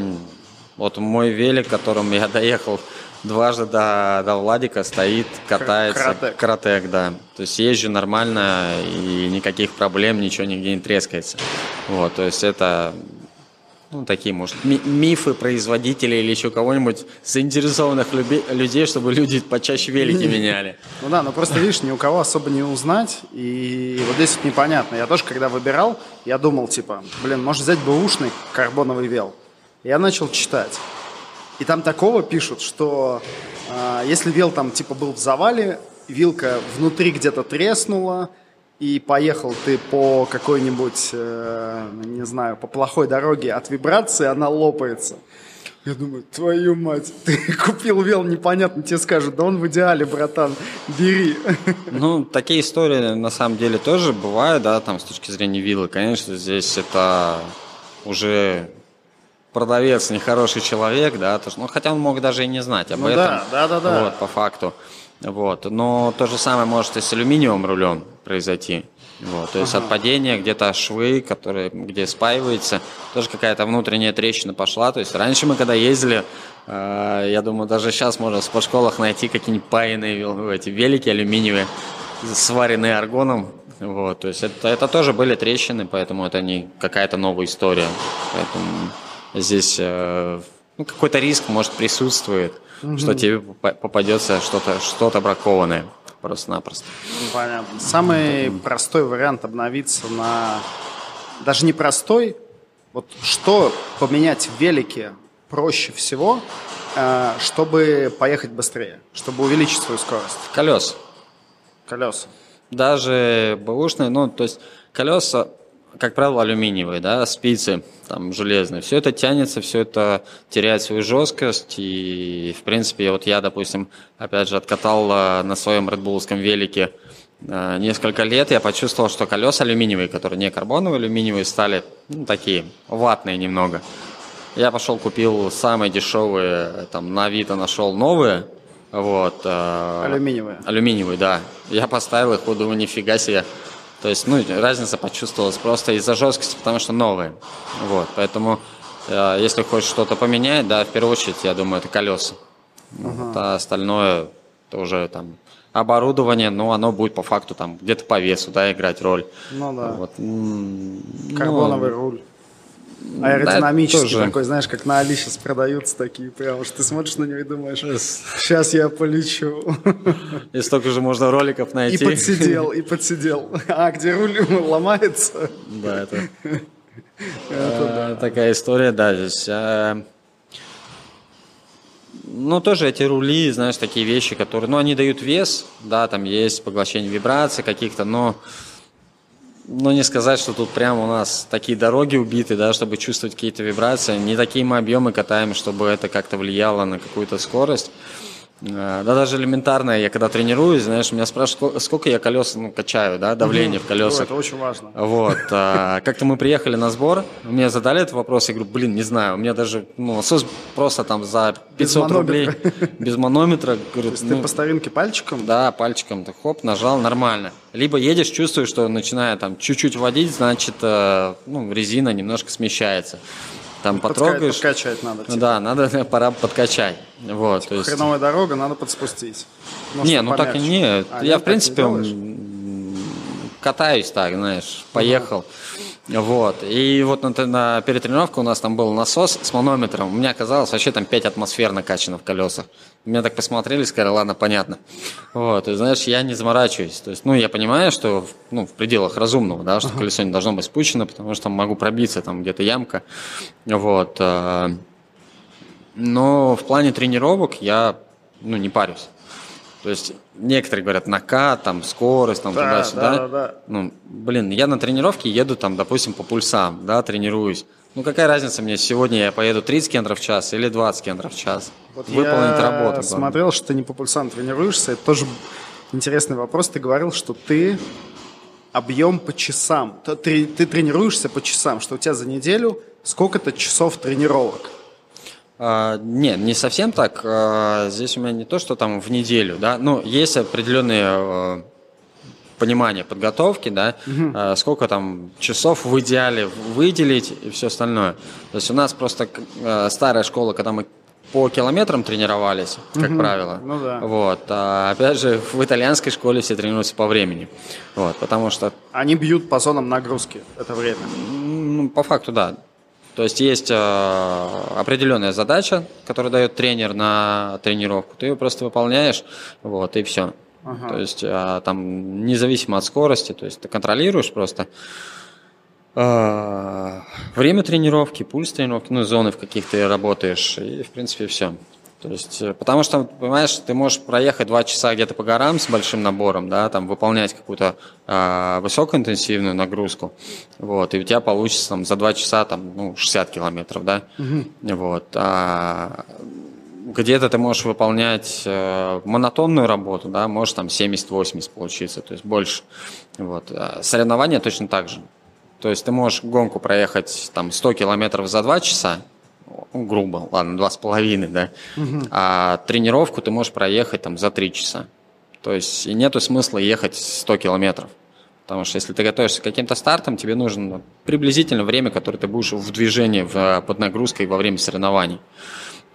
вот мой велик, которым я доехал дважды до, до Владика стоит, катается. Каратек. Каратек, да. То есть езжу нормально и никаких проблем, ничего нигде не трескается. Вот, то есть это ну, такие, может, ми- мифы производителей или еще кого-нибудь заинтересованных людей, чтобы люди почаще велики меняли. Ну да, но просто, видишь, ни у кого особо не узнать, и вот здесь вот непонятно. Я тоже, когда выбирал, я думал, типа, блин, может взять бы ушный карбоновый вел. Я начал читать. И там такого пишут, что э, если вел там типа был в завале, вилка внутри где-то треснула, и поехал ты по какой-нибудь, э, не знаю, по плохой дороге от вибрации, она лопается. Я думаю, твою мать, ты купил вел, непонятно, тебе скажут, да он в идеале, братан, бери. Ну, такие истории на самом деле тоже бывают, да, там с точки зрения виллы. Конечно, здесь это уже продавец нехороший человек, да, то, ну, хотя он мог даже и не знать об ну, этом. Да, да, да, да. Вот, по факту. Вот. Но то же самое может и с алюминиевым рулем произойти. Вот, то есть ага. от падения где-то швы, которые, где спаивается, тоже какая-то внутренняя трещина пошла. То есть раньше мы когда ездили, э, я думаю, даже сейчас можно в спортшколах найти какие-нибудь паянные эти велики алюминиевые, сваренные аргоном. Вот, то есть это, это тоже были трещины, поэтому это не какая-то новая история. Поэтому здесь э, ну, какой-то риск может присутствует, угу. что тебе попадется что-то что бракованное просто-напросто. Понятно. Самый простой вариант обновиться на... Даже не простой, вот что поменять в велике проще всего, э, чтобы поехать быстрее, чтобы увеличить свою скорость? Колес. Колеса. Даже бэушные, ну, то есть колеса как правило, алюминиевые, да, спицы там железные. Все это тянется, все это теряет свою жесткость. И, в принципе, вот я, допустим, опять же, откатал э, на своем редбуловском велике э, несколько лет, я почувствовал, что колеса алюминиевые, которые не карбоновые, алюминиевые, стали ну, такие ватные немного. Я пошел, купил самые дешевые, там, на Авито нашел новые, вот. Э, алюминиевые. Алюминиевые, да. Я поставил их, думаю, нифига себе то есть, ну, разница почувствовалась просто из-за жесткости, потому что новые. Вот, поэтому, э, если хочешь что-то поменять, да, в первую очередь, я думаю, это колеса. Ага. Вот, а остальное, это уже там оборудование, но оно будет по факту там где-то по весу, да, играть роль. Ну да. Вот. Карбоновый ну, руль. Аэродинамический да, такой, знаешь, как на Али сейчас продаются такие, прям что ты смотришь на него и думаешь, сейчас я полечу. И столько же можно роликов найти. И подсидел, и подсидел. А где руль ломается? Да, это, это такая история, да, здесь. А, ну, тоже эти рули, знаешь, такие вещи, которые, ну, они дают вес, да, там есть поглощение вибраций каких-то, но ну, не сказать, что тут прямо у нас такие дороги убиты, да, чтобы чувствовать какие-то вибрации. Не такие мы объемы катаем, чтобы это как-то влияло на какую-то скорость. Э, да, даже элементарно, я когда тренируюсь, знаешь, меня спрашивают, сколько я колес ну, качаю, да, давление в колесах. это очень важно. Вот. А, как-то мы приехали на сбор, мне задали этот вопрос, я говорю, блин, не знаю, у меня даже, ну, насос просто там за 500 без рублей, без манометра. Говорю, То есть ну, ты по старинке пальчиком? Да, пальчиком, так хоп, нажал, нормально. Либо едешь, чувствуешь, что начиная там чуть-чуть водить, значит, э, ну, резина немножко смещается там потрогаешь. Подкачать надо. Типа. Да, надо, пора подкачать. Вот, типа, то есть... Хреновая дорога, надо подспустить. Ну, не, ну так и не. А, я, в принципе, катаюсь так, знаешь, поехал. Вот. И вот на, на перетренировке у нас там был насос с манометром. У меня оказалось вообще там 5 атмосфер накачано в колесах. Меня так посмотрели, сказали, ладно, понятно. Вот, и знаешь, я не заморачиваюсь. То есть, ну, я понимаю, что ну, в пределах разумного, да, что uh-huh. колесо не должно быть спущено, потому что там могу пробиться, там где-то ямка. Вот. Э, но в плане тренировок я, ну, не парюсь. То есть некоторые говорят накат, там скорость, там да, туда-сюда. Да, да, да. Ну, блин, я на тренировке еду там, допустим, по пульсам, да, тренируюсь. Ну какая разница мне сегодня я поеду 30 км в час или 20 км в час? Вот Выполнить я работу. Я смотрел, что ты не по пульсам тренируешься. Это тоже интересный вопрос. Ты говорил, что ты объем по часам. Ты, ты тренируешься по часам, что у тебя за неделю сколько-то часов тренировок. А, нет, не совсем так. А, здесь у меня не то, что там в неделю, да, ну, есть определенные а, понимание подготовки, да, угу. сколько там часов в идеале выделить и все остальное. То есть у нас просто старая школа, когда мы по километрам тренировались, как угу. правило. Ну да. Вот. А опять же, в итальянской школе все тренируются по времени. Вот, потому что... Они бьют по зонам нагрузки это время. Ну, по факту, да. То есть есть э, определенная задача, которую дает тренер на тренировку, ты ее просто выполняешь, вот, и все. Ага. То есть э, там независимо от скорости, то есть ты контролируешь просто э, время тренировки, пульс тренировки, ну, зоны, в каких ты работаешь, и, в принципе, все. То есть, э, потому что, понимаешь, ты можешь проехать два часа где-то по горам с большим набором, да, там выполнять какую-то э, высокоинтенсивную нагрузку, вот, и у тебя получится там за два часа там, ну, 60 километров, да, угу. вот. А где-то ты можешь выполнять э, монотонную работу, да, можешь там 70-80 получиться, то есть больше. Вот. А соревнования точно так же. То есть ты можешь гонку проехать там 100 километров за два часа, грубо, ладно, два с половиной, да. Угу. А тренировку ты можешь проехать там за три часа. То есть нету смысла ехать 100 километров. Потому что если ты готовишься к каким-то стартам, тебе нужно приблизительно время, которое ты будешь в движении, в, под нагрузкой во время соревнований.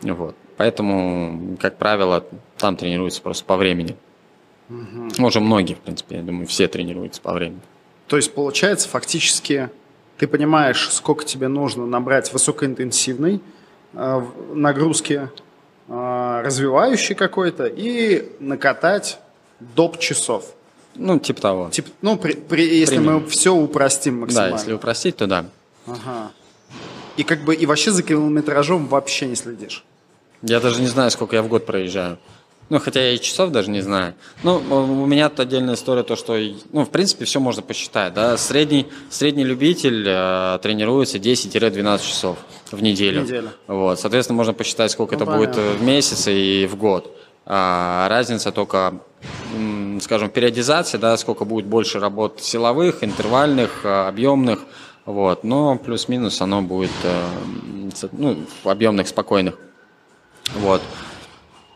Вот. Поэтому, как правило, там тренируются просто по времени. Угу. Уже многие, в принципе, я думаю, все тренируются по времени. То есть, получается, фактически ты понимаешь, сколько тебе нужно набрать высокоинтенсивной э, нагрузки, э, развивающей какой-то, и накатать доп. часов. Ну, типа того. Тип, ну, при, при, если Примерно. мы все упростим максимально. Да, если упростить, то да. Ага. И как бы и вообще за километражом вообще не следишь. Я даже не знаю, сколько я в год проезжаю. Ну, хотя я и часов даже не знаю. Ну, у меня тут отдельная история, то, что, ну, в принципе, все можно посчитать, да. Средний, средний любитель э, тренируется 10-12 часов в неделю. Неделя. Вот, соответственно, можно посчитать, сколько ну, это понятно. будет в месяц и в год. А разница только, скажем, периодизация, да, сколько будет больше работ силовых, интервальных, э, объемных, вот, но плюс-минус оно будет, э, ну, объемных, спокойных. Вот.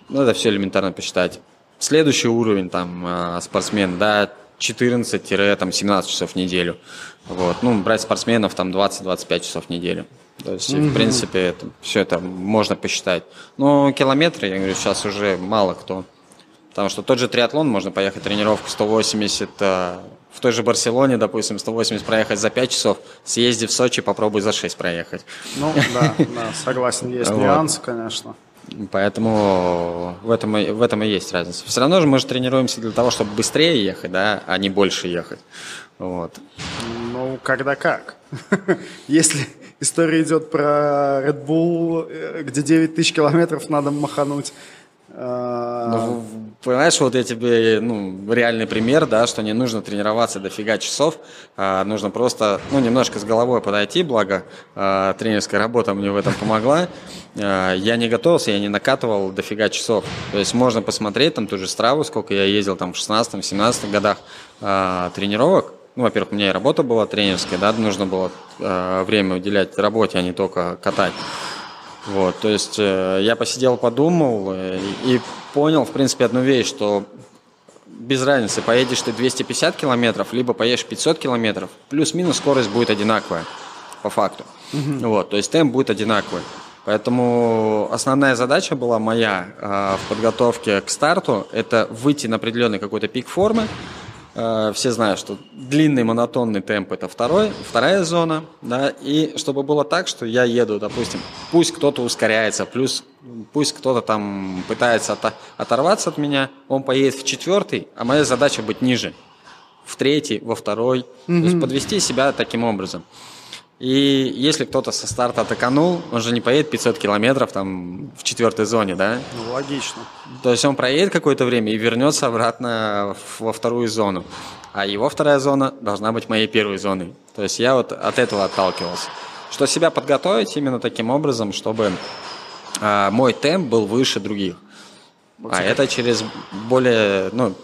Ну, это все элементарно посчитать. Следующий уровень там э, спортсмен, да, 14-17 часов в неделю. Вот. Ну, брать спортсменов там 20-25 часов в неделю. То есть, mm-hmm. в принципе, это, все это можно посчитать. Но километры, я говорю, сейчас уже мало кто. Потому что тот же триатлон можно поехать тренировку 180 э, в той же Барселоне, допустим, 180 проехать за 5 часов, съезди в Сочи, попробуй за 6 проехать. Ну, да, да согласен, есть нюансы, конечно. Поэтому в этом, в этом и есть разница. Все равно же мы же тренируемся для того, чтобы быстрее ехать, да, а не больше ехать. Вот. Ну, когда как. Если история идет про Red Bull, э, где 9 тысяч километров надо махануть, а, ну, понимаешь, вот я тебе ну, реальный пример, да, что не нужно тренироваться дофига часов, а нужно просто ну, немножко с головой подойти, благо а, тренерская работа мне в этом помогла. А, я не готовился, я не накатывал дофига часов. То есть можно посмотреть там ту же страву, сколько я ездил там в 16-17 годах а, тренировок. Ну, во-первых, у меня и работа была тренерская, да, нужно было а, время уделять работе, а не только катать. Вот, то есть э, я посидел, подумал э, и понял, в принципе, одну вещь, что без разницы, поедешь ты 250 километров, либо поедешь 500 километров, плюс-минус скорость будет одинаковая, по факту. Угу. Вот, то есть темп будет одинаковый. Поэтому основная задача была моя э, в подготовке к старту – это выйти на определенный какой-то пик формы, все знают, что длинный монотонный темп это второй, вторая зона, да, и чтобы было так, что я еду, допустим, пусть кто-то ускоряется, плюс пусть кто-то там пытается оторваться от меня, он поедет в четвертый, а моя задача быть ниже, в третий, во второй, mm-hmm. то есть подвести себя таким образом. И если кто-то со старта атаканул, он же не поедет 500 километров там в четвертой зоне, да? Ну, логично. То есть он проедет какое-то время и вернется обратно во вторую зону. А его вторая зона должна быть моей первой зоной. То есть я вот от этого отталкивался. Что себя подготовить именно таким образом, чтобы а, мой темп был выше других. Вот а это через более, ну,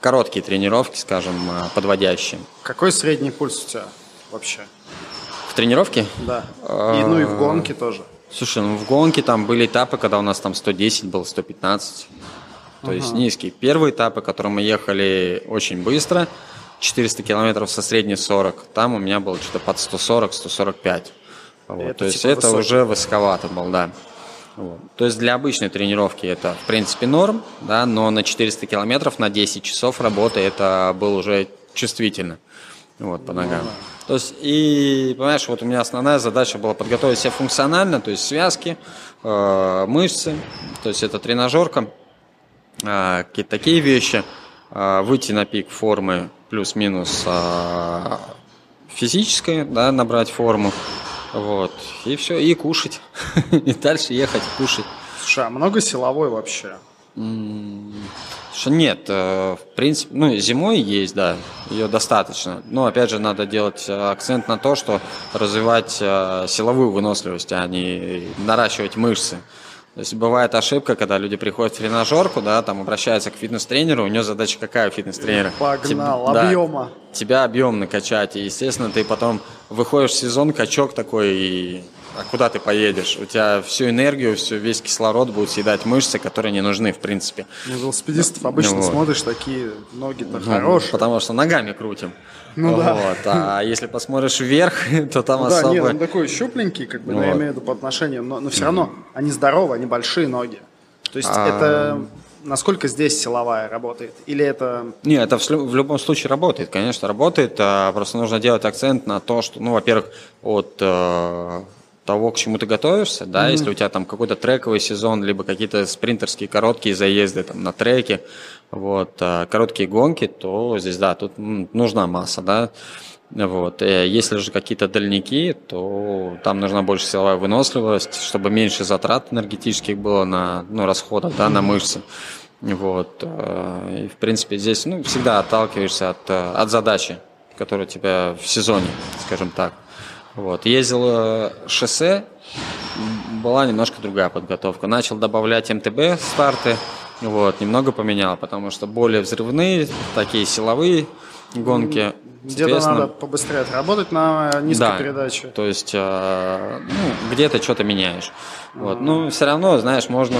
короткие тренировки, скажем, а, подводящие. Какой средний пульс у тебя вообще? Тренировке? Да. И, ну и в гонке тоже. Слушай, ну в гонке там были этапы, когда у нас там 110 был, 115. То ага. есть низкие. Первые этапы, которые мы ехали очень быстро, 400 километров со средней 40, там у меня было что-то под 140-145. Вот. Это, То есть типа это высокий. уже высоковато был, да. Вот. То есть для обычной тренировки это в принципе норм, да, но на 400 километров на 10 часов работы это было уже чувствительно вот, по ногам. Ну. То есть, и, понимаешь, вот у меня основная задача была подготовить себя функционально, то есть связки, э, мышцы, то есть это тренажерка, э, какие-то такие вещи, э, выйти на пик формы плюс-минус э, физической, да, набрать форму, вот, и все, и кушать, и дальше ехать, кушать. Слушай, а много силовой вообще? Что нет, э, в принципе, ну, зимой есть, да, ее достаточно. Но, опять же, надо делать э, акцент на то, что развивать э, силовую выносливость, а не наращивать мышцы. То есть бывает ошибка, когда люди приходят в тренажерку, да, там обращаются к фитнес-тренеру, у него задача какая у фитнес-тренера? Погнал, Теб, объема. Да, тебя объем накачать, и, естественно, ты потом выходишь в сезон, качок такой, и а куда ты поедешь? У тебя всю энергию, всю, весь кислород будут съедать мышцы, которые не нужны, в принципе. Ну, велосипедистов обычно Ну вот. смотришь, такие ноги-то Ну, хорошие. Потому что ногами крутим. Ну да. Вот. А если посмотришь вверх, то там Ну да, особо... нет, он такой щупленький, как бы, но я имею в виду по отношению, но, но все равно они здоровы, они большие ноги. То есть А. это насколько здесь силовая работает? Или это... Не, это в, в любом случае работает, конечно, работает. а, просто нужно делать акцент на то, что, ну, во-первых, от э, того, к чему ты готовишься, да, если у тебя там какой-то трековый сезон, либо какие-то спринтерские короткие заезды там на треке, вот, а, короткие гонки, то здесь, да, тут нужна масса, да. Вот. э, Если же какие-то дальники, то там нужна больше силовая выносливость, чтобы меньше затрат энергетических было на ну, расходов да, на мышцы. Вот. э, И, в принципе, здесь ну, всегда отталкиваешься от, э, от задачи, которая у тебя в сезоне, скажем так. Вот. Ездил э, шоссе, была немножко другая подготовка. Начал добавлять МТБ старты, вот, немного поменял, потому что более взрывные, такие силовые гонки. Где-то надо побыстрее отработать на низкой да, передаче. То есть, э, ну, где-то что-то меняешь. Вот. Ну, все равно, знаешь, можно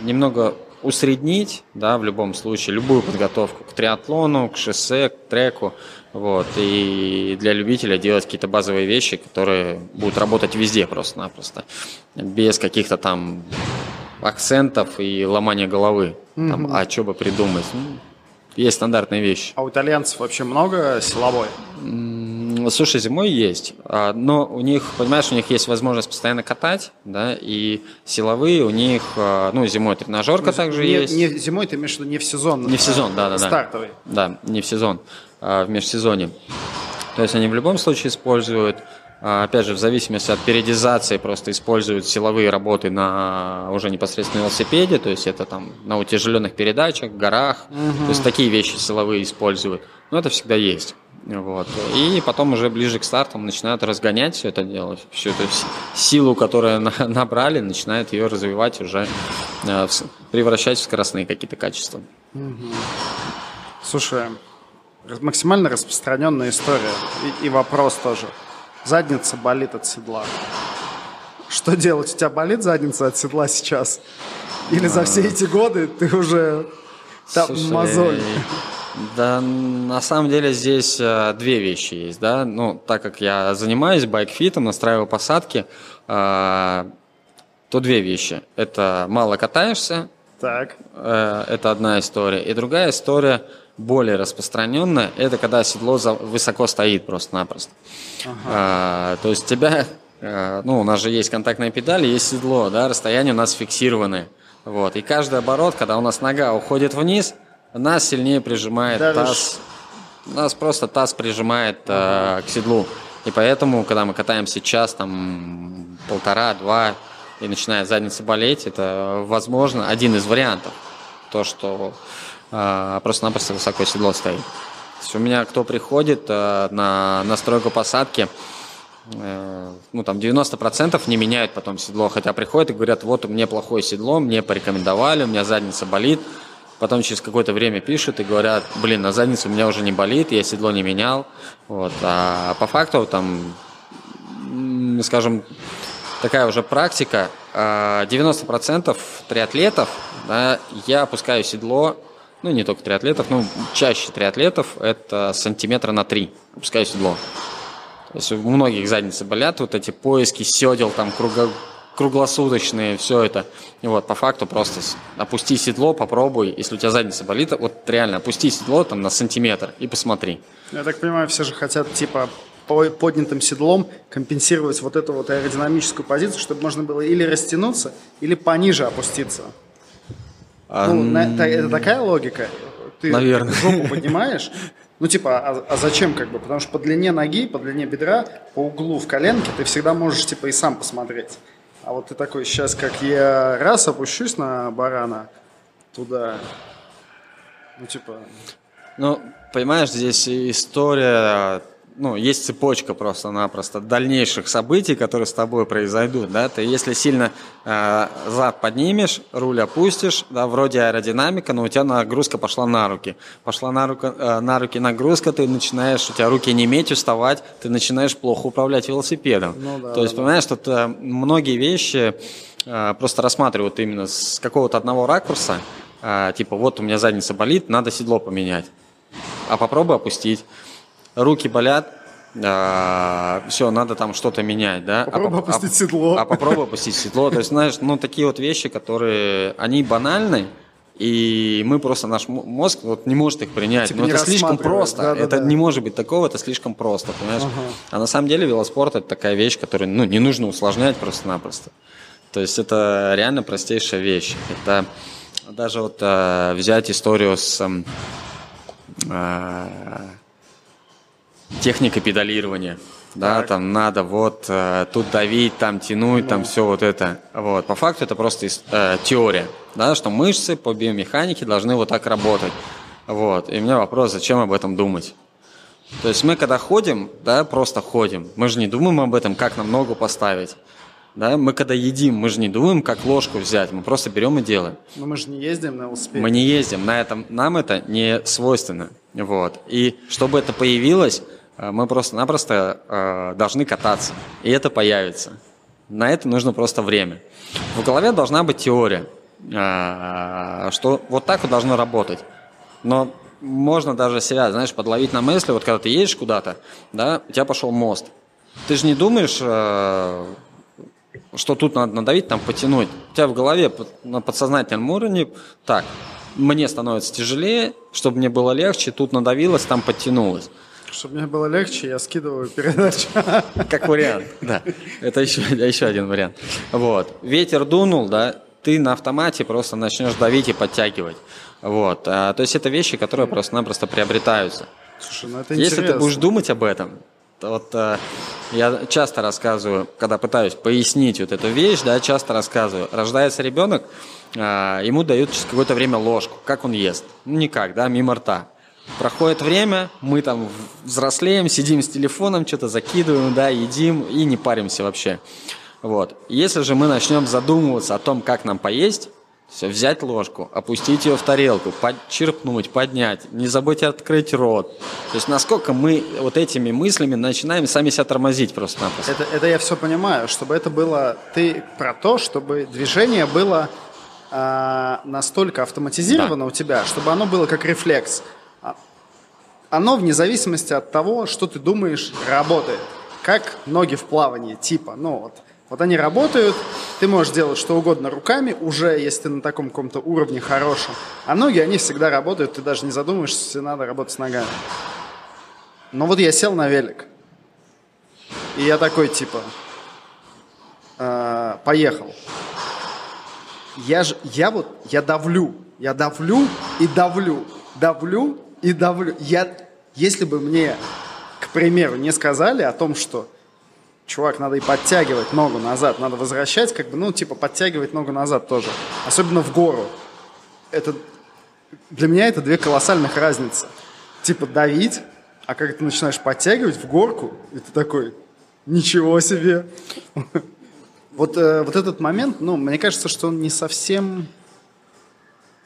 немного усреднить, да, в любом случае, любую подготовку к триатлону, к шоссе, к треку. Вот. И для любителя делать какие-то базовые вещи, которые будут работать везде просто-напросто. Без каких-то там акцентов и ломания головы. Там, а что бы придумать? Ну, есть стандартные вещи. А у итальянцев вообще много силовой? Слушай, зимой есть, а, но у них, понимаешь, у них есть возможность постоянно катать, да, и силовые у них, а, ну, зимой тренажерка также не, есть. не зимой, ты имеешь в виду не в сезон? Не в сезон, а да, да, да. Стартовый. Да, не в сезон, в межсезонье. То есть они в любом случае используют, а, опять же, в зависимости от периодизации, просто используют силовые работы на уже непосредственно велосипеде, то есть это там на утяжеленных передачах, горах, то есть такие вещи силовые используют. Но это всегда есть. Вот. И потом уже ближе к стартам начинают разгонять все это дело, всю эту си- силу, которую на- набрали, начинают ее развивать уже, с- превращать в скоростные какие-то качества. Слушай, раз- максимально распространенная история. И, и вопрос тоже. Задница болит от седла. Что делать? У тебя болит задница от седла сейчас? Или за все эти годы ты уже там Слушай, мозоль? Да, на самом деле здесь э, две вещи есть, да. Ну, так как я занимаюсь байкфитом, настраиваю посадки, э, то две вещи. Это мало катаешься, Так. э, это одна история. И другая история, более распространенная, это когда седло высоко стоит просто-напросто. А, то есть тебя, э, ну, у нас же есть контактная педаль, есть седло, да, расстояние у нас фиксированное. Вот. И каждый оборот, когда у нас нога уходит вниз, нас сильнее прижимает Давишь. таз. Нас просто таз прижимает э, к седлу. И поэтому, когда мы катаемся час, там, полтора-два, и начинает задница болеть, это, возможно, один из вариантов. То, что э, просто-напросто высоко седло стоит. То есть у меня кто приходит э, на настройку посадки, э, ну там 90% не меняют потом седло, хотя приходят и говорят, вот у меня плохое седло, мне порекомендовали, у меня задница болит. Потом через какое-то время пишут и говорят, блин, на заднице у меня уже не болит, я седло не менял. Вот. А по факту там, скажем, такая уже практика. а, 90% триатлетов, да, я опускаю седло, ну не только триатлетов, ну чаще триатлетов, это сантиметра на 3 опускаю седло. То есть у многих задницы болят, вот эти поиски седел, там круго- круглосуточные, все это. И вот по факту просто опусти седло, попробуй, если у тебя задница болит, вот реально опусти седло там на сантиметр и посмотри. Я так понимаю, все же хотят, типа, по- поднятым седлом компенсировать вот эту вот аэродинамическую позицию, чтобы можно было или растянуться, или пониже опуститься. А, Ну, на- та- это такая логика. Ты Наверное. жопу поднимаешь. Ну, типа, а, а зачем, как бы? Потому что по длине ноги, по длине бедра, по углу в коленке ты всегда можешь, типа, и сам посмотреть. А вот ты такой, сейчас, как я раз опущусь на барана туда, ну, типа, Ну, понимаешь, здесь история ну, есть цепочка просто-напросто дальнейших событий, которые с тобой произойдут, да, ты если сильно э, зад поднимешь, руль опустишь, да, вроде аэродинамика, но у тебя нагрузка пошла на руки, пошла на, руку, э, на руки нагрузка, ты начинаешь, у тебя руки не иметь, уставать, ты начинаешь плохо управлять велосипедом, ну, да, то есть, да, понимаешь, да. тут э, многие вещи э, просто рассматривают именно с какого-то одного ракурса, э, типа, вот у меня задница болит, надо седло поменять, а попробуй опустить руки болят, а, все, надо там что-то менять, да. Попробуй а, опустить седло. А, а попробуй опустить седло. То есть, знаешь, ну, такие вот вещи, которые, они банальны, и мы просто, наш мозг вот не может их принять. Типа Но это слишком просто. Да, да, это да. не может быть такого, это слишком просто, понимаешь? Ага. А на самом деле велоспорт это такая вещь, которую ну, не нужно усложнять просто-напросто. То есть это реально простейшая вещь. Это даже вот э, взять историю с э, техника педалирования. Да, так. там надо вот э, тут давить, там тянуть, ну. там все вот это. Вот. По факту это просто э, теория, да, что мышцы по биомеханике должны вот так работать. Вот. И у меня вопрос, зачем об этом думать? То есть мы когда ходим, да, просто ходим, мы же не думаем об этом, как нам ногу поставить. Да, мы когда едим, мы же не думаем, как ложку взять, мы просто берем и делаем. Но мы же не ездим на велосипеде. Мы не ездим, на этом, нам это не свойственно. Вот. И чтобы это появилось, Э, мы просто-напросто э, должны кататься, и это появится. На это нужно просто время. В голове должна быть теория, э, что вот так вот должно работать. Но можно даже себя, знаешь, подловить на мысли, вот когда ты едешь куда-то, да, у тебя пошел мост. Ты же не думаешь, э, что тут надо надавить, там потянуть. У тебя в голове на подсознательном уровне, так, мне становится тяжелее, чтобы мне было легче, тут надавилось, там подтянулось. Чтобы мне было легче, я скидываю передачу. Как вариант, да. Это еще, еще один вариант. Вот. Ветер дунул, да, ты на автомате просто начнешь давить и подтягивать. Вот. А, то есть это вещи, которые просто-напросто приобретаются. Слушай, ну это Если ты будешь думать об этом, то вот а, я часто рассказываю, когда пытаюсь пояснить вот эту вещь, да, часто рассказываю. Рождается ребенок, а, ему дают через какое-то время ложку. Как он ест? Ну, никак, да, мимо рта. Проходит время, мы там взрослеем, сидим с телефоном, что-то закидываем, да, едим и не паримся вообще. Вот. Если же мы начнем задумываться о том, как нам поесть, все, взять ложку, опустить ее в тарелку, подчерпнуть, поднять, не забыть открыть рот. То есть насколько мы вот этими мыслями начинаем сами себя тормозить просто-напросто. Это, это я все понимаю, чтобы это было... Ты про то, чтобы движение было э, настолько автоматизировано да. у тебя, чтобы оно было как рефлекс оно вне зависимости от того, что ты думаешь, работает. Как ноги в плавании, типа, ну вот, вот они работают, ты можешь делать что угодно руками, уже если ты на таком каком-то уровне хорошем. А ноги, они всегда работают, ты даже не задумываешься, если надо работать с ногами. Но вот я сел на велик, и я такой, типа, э, поехал. Я же, я вот, я давлю, я давлю и давлю, давлю и давлю. Я, если бы мне, к примеру, не сказали о том, что чувак, надо и подтягивать ногу назад, надо возвращать, как бы, ну, типа, подтягивать ногу назад тоже. Особенно в гору. Это, для меня это две колоссальных разницы. Типа, давить, а как ты начинаешь подтягивать в горку, и ты такой, ничего себе. Вот, э, вот этот момент, ну, мне кажется, что он не совсем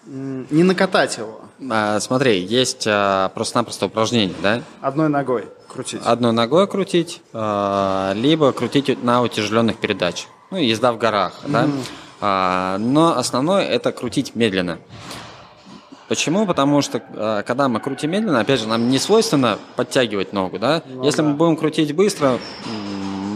не накатать его. А, смотри, есть а, просто-напросто упражнение, да? Одной ногой крутить. Одной ногой крутить, а, либо крутить на утяжеленных передачах. Ну, езда в горах, mm. да? А, но основное это крутить медленно. Почему? Потому что а, когда мы крутим медленно, опять же, нам не свойственно подтягивать ногу, да? Ну, Если да. мы будем крутить быстро,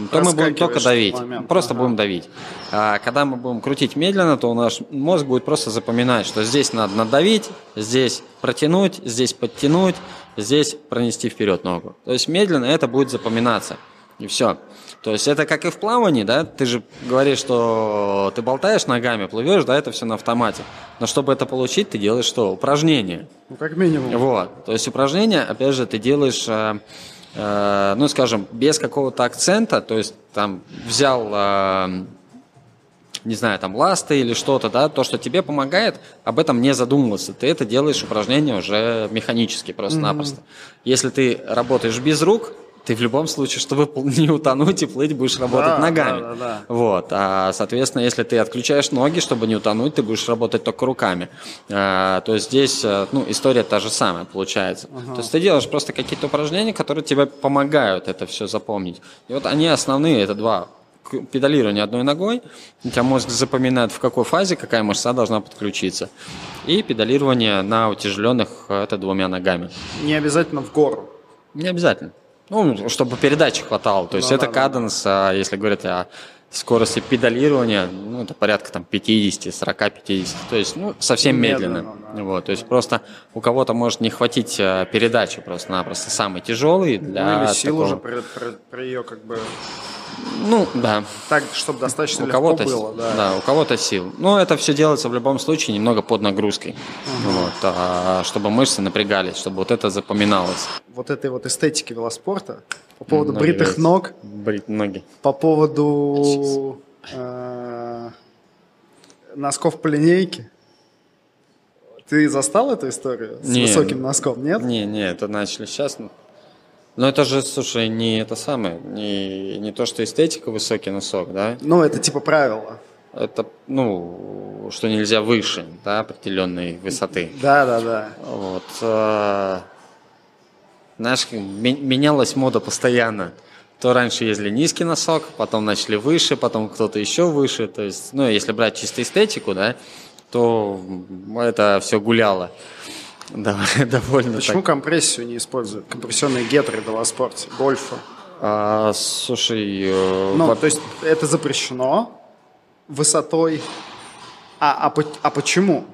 то мы будем только давить. Момент. Просто ага. будем давить. А когда мы будем крутить медленно, то наш мозг будет просто запоминать, что здесь надо надавить, здесь протянуть, здесь подтянуть, здесь пронести вперед ногу. То есть медленно это будет запоминаться. И все. То есть это как и в плавании, да, ты же говоришь, что ты болтаешь ногами, плывешь, да, это все на автомате. Но чтобы это получить, ты делаешь что? Упражнение. Ну, как минимум. Вот. То есть упражнение, опять же, ты делаешь э, ну, скажем, без какого-то акцента, то есть там взял, э, не знаю, там ласты или что-то, да, то, что тебе помогает, об этом не задумываться. Ты это делаешь упражнение уже механически просто-напросто. Mm-hmm. Если ты работаешь без рук, ты в любом случае, чтобы не утонуть и плыть, будешь работать Да, ногами. да, да, да. Вот. А, соответственно, если ты отключаешь ноги, чтобы не утонуть, ты будешь работать только руками. А, то есть здесь а, ну, история та же самая получается. То есть ты делаешь просто какие-то упражнения, которые тебе помогают это все запомнить. И вот они основные, это два педалирование одной ногой, у тебя мозг запоминает, в какой фазе какая мышца должна подключиться. И педалирование на утяжеленных э, это двумя ногами. Не обязательно в гору. Не обязательно. Ну, чтобы передачи хватало. То есть Ну это да, да, каденс, а если говорить о скорости педалирования, ну, это порядка там 50, 40, 50. То есть, ну, совсем медленно. Медленно, да. Вот, то есть просто у кого-то может не хватить э, передачи просто-напросто. Самый тяжелый для ну, или сил такого- уже при, при- при ее как бы Ну, да. так, чтобы достаточно у легко кого-то, было. Да. у кого-то сил. Но это все делается в любом случае немного под нагрузкой, вот, а, чтобы мышцы напрягались, чтобы вот это запоминалось. Вот этой вот эстетики велоспорта по поводу Ноги бритых нравятся. ног, Брить ноги. по поводу э, носков по линейке. Ты застал эту историю с Не. высоким носком, нет? Не, не, это начали сейчас. Но это же, слушай, не это самое, не, не то, что эстетика высокий носок, да? Ну, это типа правило. Это, ну, что нельзя выше, да, определенной высоты. Да, да, да. Вот. э, Знаешь, ме- менялась мода постоянно. То раньше ездили низкий носок, потом начали выше, потом кто-то еще выше. То есть, ну, если брать чисто эстетику, да, то это все гуляло. Да, довольно Почему так. компрессию не используют? Компрессионные гетры в велоспорте, гольфа. А, слушай, э, Ну, во- то есть это запрещено высотой. А, а, а почему?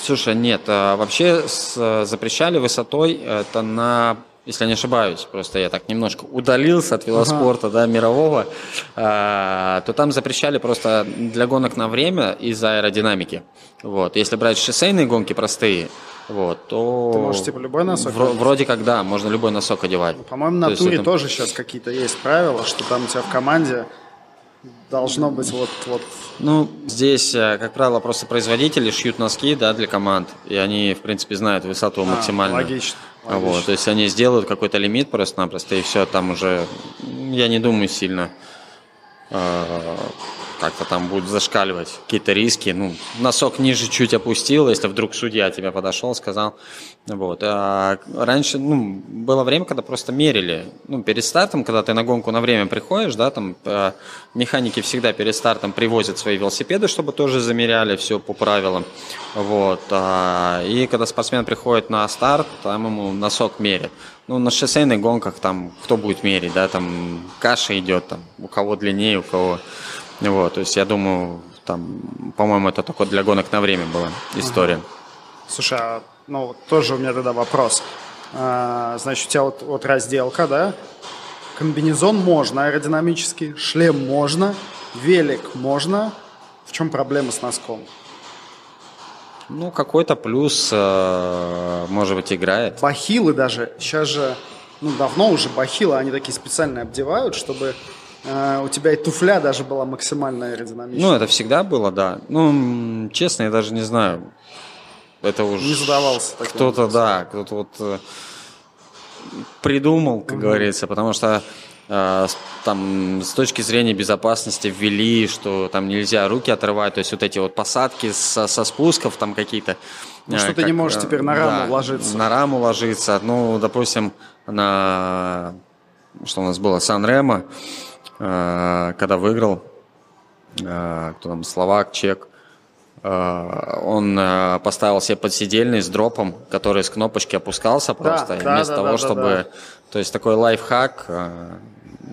Слушай, нет, а, вообще с- запрещали высотой это на, если я не ошибаюсь, просто я так немножко удалился от велоспорта, да, мирового, а, то там запрещали просто для гонок на время из-за аэродинамики. Вот, если брать шоссейные гонки простые, вот, то... Ты можешь, типа, любой носок одеть? вроде как да, можно любой носок одевать. По-моему, на То туре это- тоже сейчас какие-то есть правила, что там у тебя в команде должно быть вот, вот Ну, здесь, э, как правило, просто производители шьют носки, да, для команд, и они, в принципе, знают высоту максимально. А, логично, Вот, то есть они сделают какой-то лимит просто-напросто, и все, там уже, я не думаю, сильно э, как-то там будут зашкаливать какие-то риски. Ну, носок ниже чуть опустил, если вдруг судья тебе подошел, сказал. Вот. А раньше, ну, было время, когда просто мерили. Ну, перед стартом, когда ты на гонку на время приходишь, да, там э, механики всегда перед стартом привозят свои велосипеды, чтобы тоже замеряли все по правилам. Вот. А, и когда спортсмен приходит на старт, там ему носок мерят. Ну, на шоссейных гонках там кто будет мерить, да, там каша идет, там, у кого длиннее, у кого... Вот, то есть я думаю, там, по-моему, это только для гонок на время была история. Слушай, а, ну тоже у меня тогда вопрос. А, значит, у тебя вот, вот разделка, да? Комбинезон можно аэродинамический, шлем можно, велик можно. В чем проблема с носком? Ну, какой-то плюс, э, может быть, играет. Бахилы даже, сейчас же, ну давно уже бахилы, они такие специально обдевают, чтобы у тебя и туфля даже была максимально аэродинамичная. Ну, это всегда было, да. Ну, честно, я даже не знаю. Это уже Не задавался кто-то, да, кто-то вот э, придумал, как говорится, потому что э, там с точки зрения безопасности ввели, что там нельзя руки отрывать, то есть вот эти вот посадки со, со спусков там какие-то. Ну, э, что ты не можешь теперь на раму ложиться. На раму ложиться. Ну, допустим, на что у нас было Сан-Ремо, э, когда выиграл, э, кто там, Словак, Чек, э, он э, поставил себе подсидельный с дропом, который с кнопочки опускался просто, да, вместо да, того, да, чтобы... да. То есть такой лайфхак, э,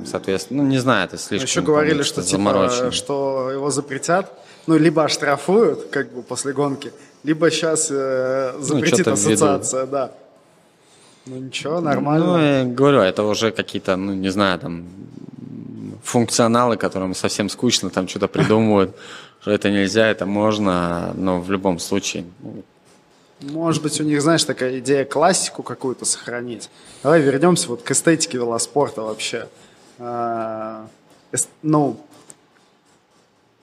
соответственно, ну, не знаю, это слишком... Еще говорили, что типа, что его запретят, ну либо оштрафуют, как бы после гонки, либо сейчас запретит что-то введут. ассоциация, да. Ну ничего, нормально. Ну, я говорю, это уже какие-то, ну, не знаю, там, функционалы, которым совсем скучно, там что-то придумывают, что это нельзя, это можно, но в любом случае, ну, Может быть, у них, знаешь, такая идея классику какую-то сохранить. Давай вернемся вот к эстетике велоспорта вообще. А, Ну,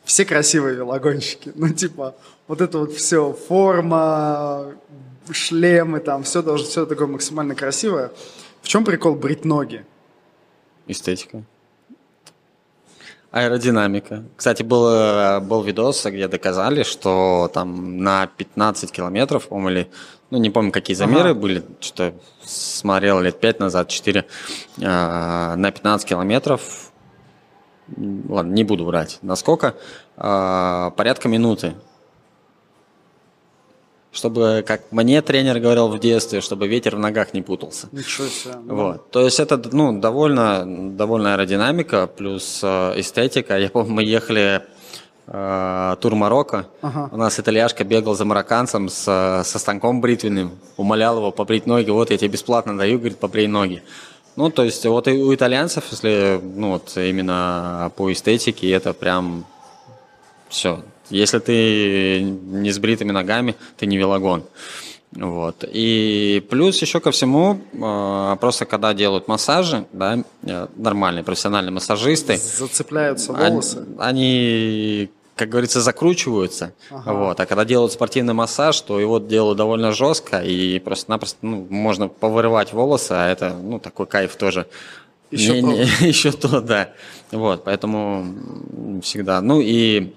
все красивые велогонщики. Ну, типа, вот это вот все, форма, шлемы, там все должно, все такое максимально красивое. В чем прикол брить ноги? Эстетика. Аэродинамика. Кстати, был, э, был видос, где доказали, что там на 15 километров, по-моему, или, ну, не помню, какие замеры ага. были, что смотрел лет 5 назад, 4, э, на 15 километров, ладно, не буду врать, насколько, э, порядка минуты чтобы, как мне тренер говорил в детстве, чтобы ветер в ногах не путался. Ничего себе. Ну. Вот. То есть это ну, довольно, довольно аэродинамика плюс э, эстетика. Я помню, мы ехали э, тур Марокко. Ага. У нас итальяшка бегал за марокканцем с, со станком бритвенным, умолял его побрить ноги. Вот я тебе бесплатно даю, говорит, побрей ноги. Ну, то есть вот и у итальянцев, если ну, вот именно по эстетике, это прям все, если ты не с бритыми ногами, ты не велогон. Вот. И плюс еще ко всему, а, просто когда делают массажи, да, э, нормальные профессиональные массажисты. Зацепляются волосы. Они, как говорится, закручиваются. Ага. Вот. А когда делают спортивный массаж, то его делают довольно жестко, и просто-напросто ну, можно повырывать волосы, а это ну, такой кайф тоже. Еще не, то. Не, еще то, да. Вот, поэтому всегда. Ну и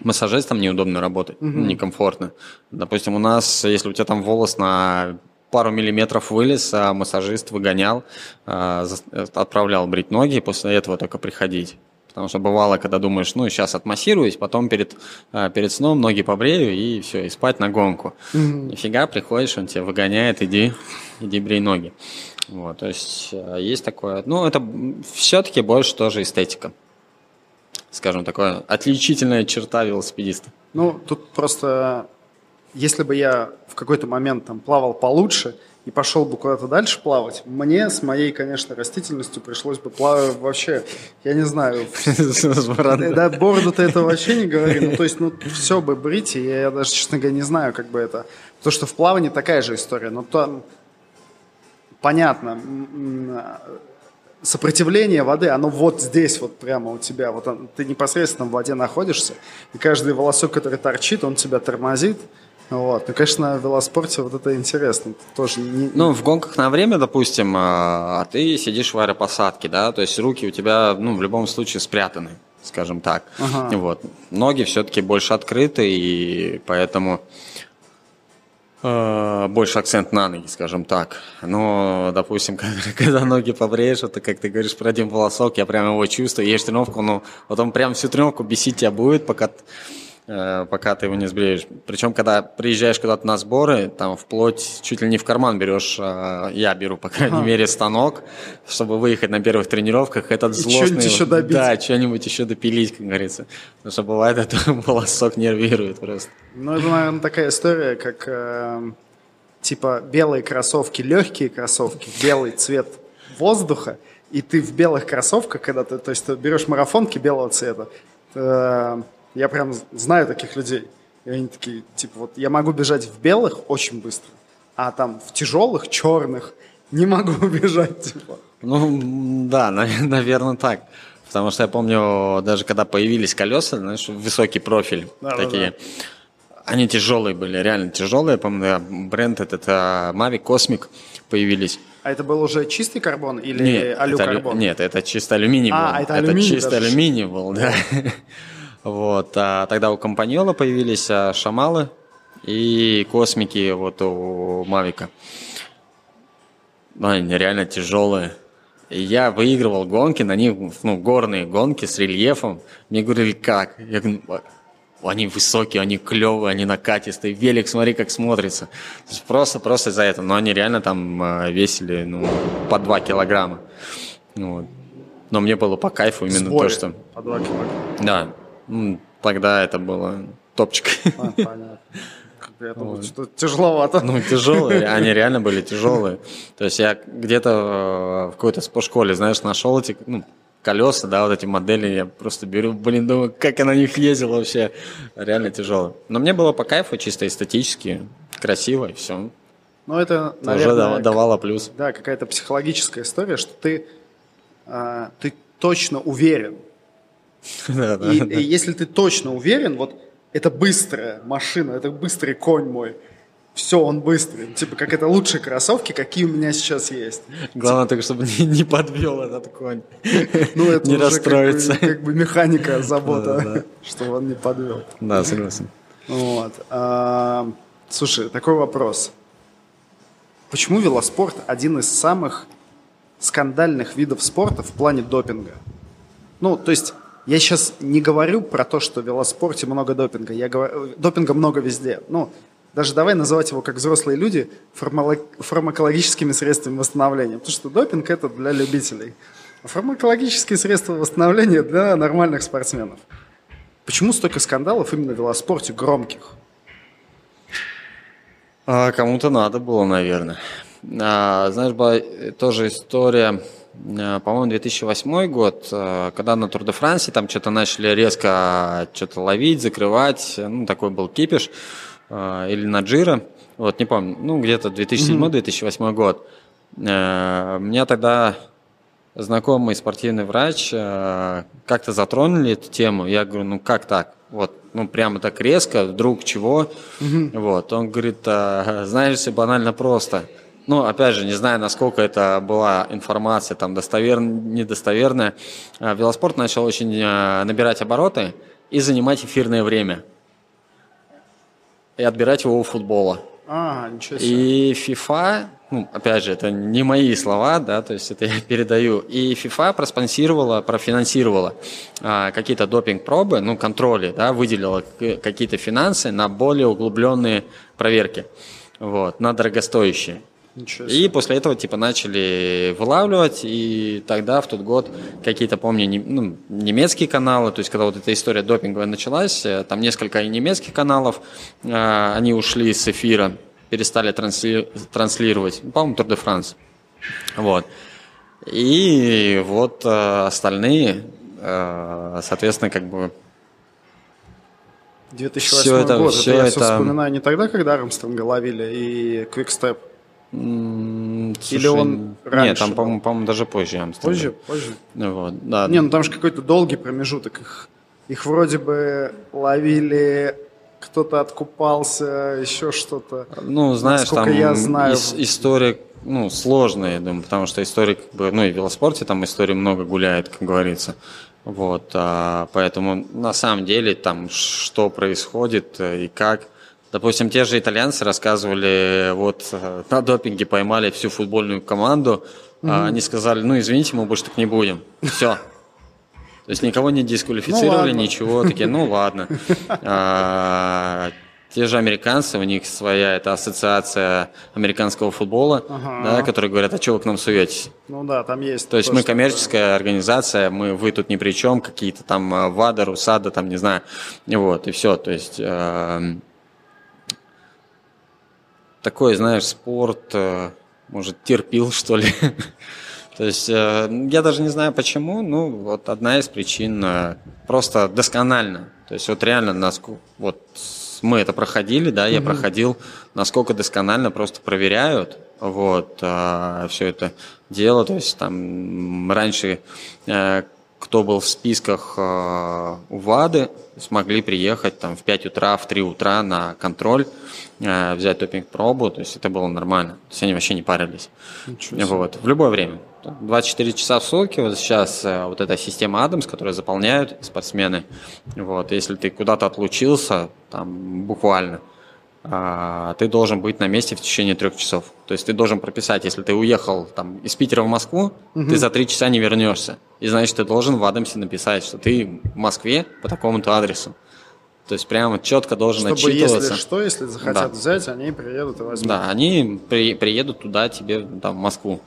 массажистам неудобно работать, угу. некомфортно. Допустим, у нас, если у тебя там волос на пару миллиметров вылез, а массажист выгонял, а, отправлял брить ноги, и после этого только приходить. Потому что бывало, когда думаешь, ну, сейчас отмассируюсь, потом перед, а, перед сном ноги побрею, и все, и спать на гонку. Mm-hmm. Нифига, приходишь, он тебя выгоняет, иди, иди брей ноги. Вот, то есть а, есть такое. Ну, это все-таки больше тоже эстетика скажем, такое отличительная черта велосипедиста? Ну, тут просто, если бы я в какой-то момент там плавал получше и пошел бы куда-то дальше плавать, мне с моей, конечно, растительностью пришлось бы плавать вообще, я не знаю. Да, бороду-то это вообще не говори. Ну, то есть, ну, все бы брить, и я даже, честно говоря, не знаю, как бы это... То, что в плавании такая же история, но там понятно, сопротивление воды, оно вот здесь вот прямо у тебя. Вот он, ты непосредственно в воде находишься, и каждый волосок, который торчит, он тебя тормозит. Вот. Ну, конечно, в велоспорте вот это интересно. тоже не... Ну, в гонках на время, допустим, а, а ты сидишь в аэропосадке, да, то есть руки у тебя, ну, в любом случае спрятаны, скажем так. Ага. Вот. Ноги все-таки больше открыты, и поэтому больше акцент на ноги, скажем так. Но, допустим, когда, ноги побреешь, это, как ты говоришь, про один волосок, я прям его чувствую, ешь тренировку, вот он прям всю тренировку бесить тебя будет, пока Э, пока ты его не сбреешь. Причем, когда приезжаешь куда-то на сборы, там вплоть чуть ли не в карман берешь, э, я беру, по крайней ага. мере, станок, чтобы выехать на первых тренировках. Этот И злостный... еще добить. Да, что-нибудь еще допилить, как говорится. Потому что бывает, это волосок нервирует просто. Ну, это, наверное, такая история, как э, типа белые кроссовки, легкие кроссовки, белый цвет воздуха, и ты в белых кроссовках, когда ты, то есть ты берешь марафонки белого цвета, э, я прям знаю таких людей. И они такие, типа, вот я могу бежать в белых очень быстро, а там в тяжелых, черных не могу бежать, типа. Ну, да, наверное, так. Потому что я помню, даже когда появились колеса, знаешь, высокий профиль да, такие. Да, да. Они тяжелые были, реально тяжелые. Я помню, бренд этот а, Mavic Cosmic появились. А это был уже чистый карбон или нет, алюкарбон? Это, нет, это чисто алюминий а, был. А, это алюминий Это чисто даже. алюминий был, да. Вот. А тогда у Компаньола появились а, шамалы и космики вот у Мавика. Ну, они реально тяжелые. И я выигрывал гонки на них, ну, горные гонки с рельефом. Мне говорили, как? Я говорю, они высокие, они клевые, они накатистые. Велик, смотри, как смотрится. Просто, просто из-за этого. Но они реально там а, весили, ну, по 2 килограмма. Вот. Но мне было по кайфу именно Сборе. то, что... По 2 килограмма. Да, ну, тогда это было топчик. А, понятно. Я думаю, вот. что тяжеловато. Ну, тяжелые, они реально были тяжелые. То есть я где-то э, в какой-то спортшколе, знаешь, нашел эти ну, колеса, да, вот эти модели, я просто беру, блин, думаю, как я на них ездил вообще. Реально тяжело. Но мне было по кайфу, чисто эстетически, красиво и все. Ну, это, наверное, уже давало плюс. Да, какая-то психологическая история, что ты, э, ты точно уверен, и, если ты точно уверен, вот это быстрая машина, это быстрый конь мой, все, он быстрый. Типа, как это лучшие кроссовки, какие у меня сейчас есть. Главное только, чтобы не, не подвел этот конь. Ну, это не уже расстроиться. Как бы, как бы механика забота, Да, да. чтобы он не подвел. Да, согласен. Вот. А, слушай, такой вопрос. Почему велоспорт один из самых скандальных видов спорта в плане допинга? Ну, то есть, я сейчас не говорю про то, что в велоспорте много допинга. Я говорю, допинга много везде. Ну, даже давай называть его, как взрослые люди, фармакологическими средствами восстановления. Потому что допинг – это для любителей. А фармакологические средства восстановления для нормальных спортсменов. Почему столько скандалов именно в велоспорте громких? А, кому-то надо было, наверное. А, знаешь, была тоже история, по-моему, 2008 год, а, когда на Тур де Франсе там что-то начали резко что-то ловить, закрывать, ну, такой был кипиш, или на Джира, вот, не помню, ну, где-то 2007-2008 год. А, Меня тогда знакомый спортивный врач э, как-то затронули эту тему. Я говорю, ну как так? Вот, ну прямо так резко, вдруг чего? Вот, он говорит, «А, знаешь, все банально просто. Ну, опять же, не знаю, насколько это была информация там достоверная, недостоверная. А, Велоспорт начал очень э, набирать обороты и занимать эфирное время. И отбирать его у футбола. А, ничего себе. И FIFA, ну, опять же, это не мои слова, да, то есть это я передаю. И FIFA проспонсировала, профинансировала а, какие-то допинг-пробы, ну, контроли, да, выделила какие-то финансы на более углубленные проверки, вот, на дорогостоящие. И после этого типа начали вылавливать, и тогда в тот год какие-то, помню, не- ну, немецкие каналы, то есть когда вот эта история допинговая началась, э, там несколько и немецких каналов, э, они ушли с эфира, перестали трансли- транслировать, Ну, по-моему, Тур де Франс. Вот. И вот э, остальные, э, соответственно, как бы 2008 всё это- год. всё это я это- всё вспоминаю не тогда, когда Армстронга ловили и Квикстеп. М, Или он Нет, раньше там, был? по-моему, по-моему, даже позже Амстердам. Позже, позже. Вот, да. Не, ну там же какой-то долгий промежуток. Их, их вроде бы ловили, кто-то откупался, еще что-то. Ну, знаешь, Насколько там я знаю, ис- история, ну, сложная, я думаю, потому что история, как бы, ну, и в велоспорте там истории много гуляет, как говорится. Вот, а, поэтому на самом деле там что происходит э, и как. Допустим, те же итальянцы рассказывали, вот э, на допинге поймали всю футбольную команду, а они сказали, ну, извините, мы больше так не будем. Все. То есть никого не дисквалифицировали, ладно. ничего, такие, ну ладно. А, те же американцы, у них своя это ассоциация американского футбола, Ага. да, которые говорят, а что вы к нам суетесь? Ну да, там есть. То есть то, мы коммерческая организация, мы вы тут ни при чем, какие-то там э, ВАДА, РУСАДА, там не знаю, вот и все. То есть эм, такой, знаешь, спорт, э, может, терпил что ли. То есть э, я даже не знаю почему, ну вот одна из причин э, просто досконально. То есть вот реально насколько вот мы это проходили, да, я проходил, насколько досконально просто проверяют, вот все это дело. То есть там раньше кто был в списках у ВАДы, смогли приехать там в 5 утра, в 3 утра на контроль, э, взять допинг-пробу, то есть это было нормально. То есть они вообще не парились. Вот, в любое время. 24 часа в сутки, вот сейчас э, вот эта система Адамс, которую заполняют спортсмены, вот, если ты куда-то отлучился, там, буквально, а, ты должен быть на месте в течение трех часов. То есть ты должен прописать, если ты уехал там, из Питера в Москву, ты за три часа не вернешься. И значит, ты должен в Адамсе написать, что ты в Москве по такому-то адресу. То есть прямо четко должен Чтобы отчитываться. если что, если захотят Да. взять, они приедут и возьмут. Да, они при- приедут туда, тебе, там, в Москву.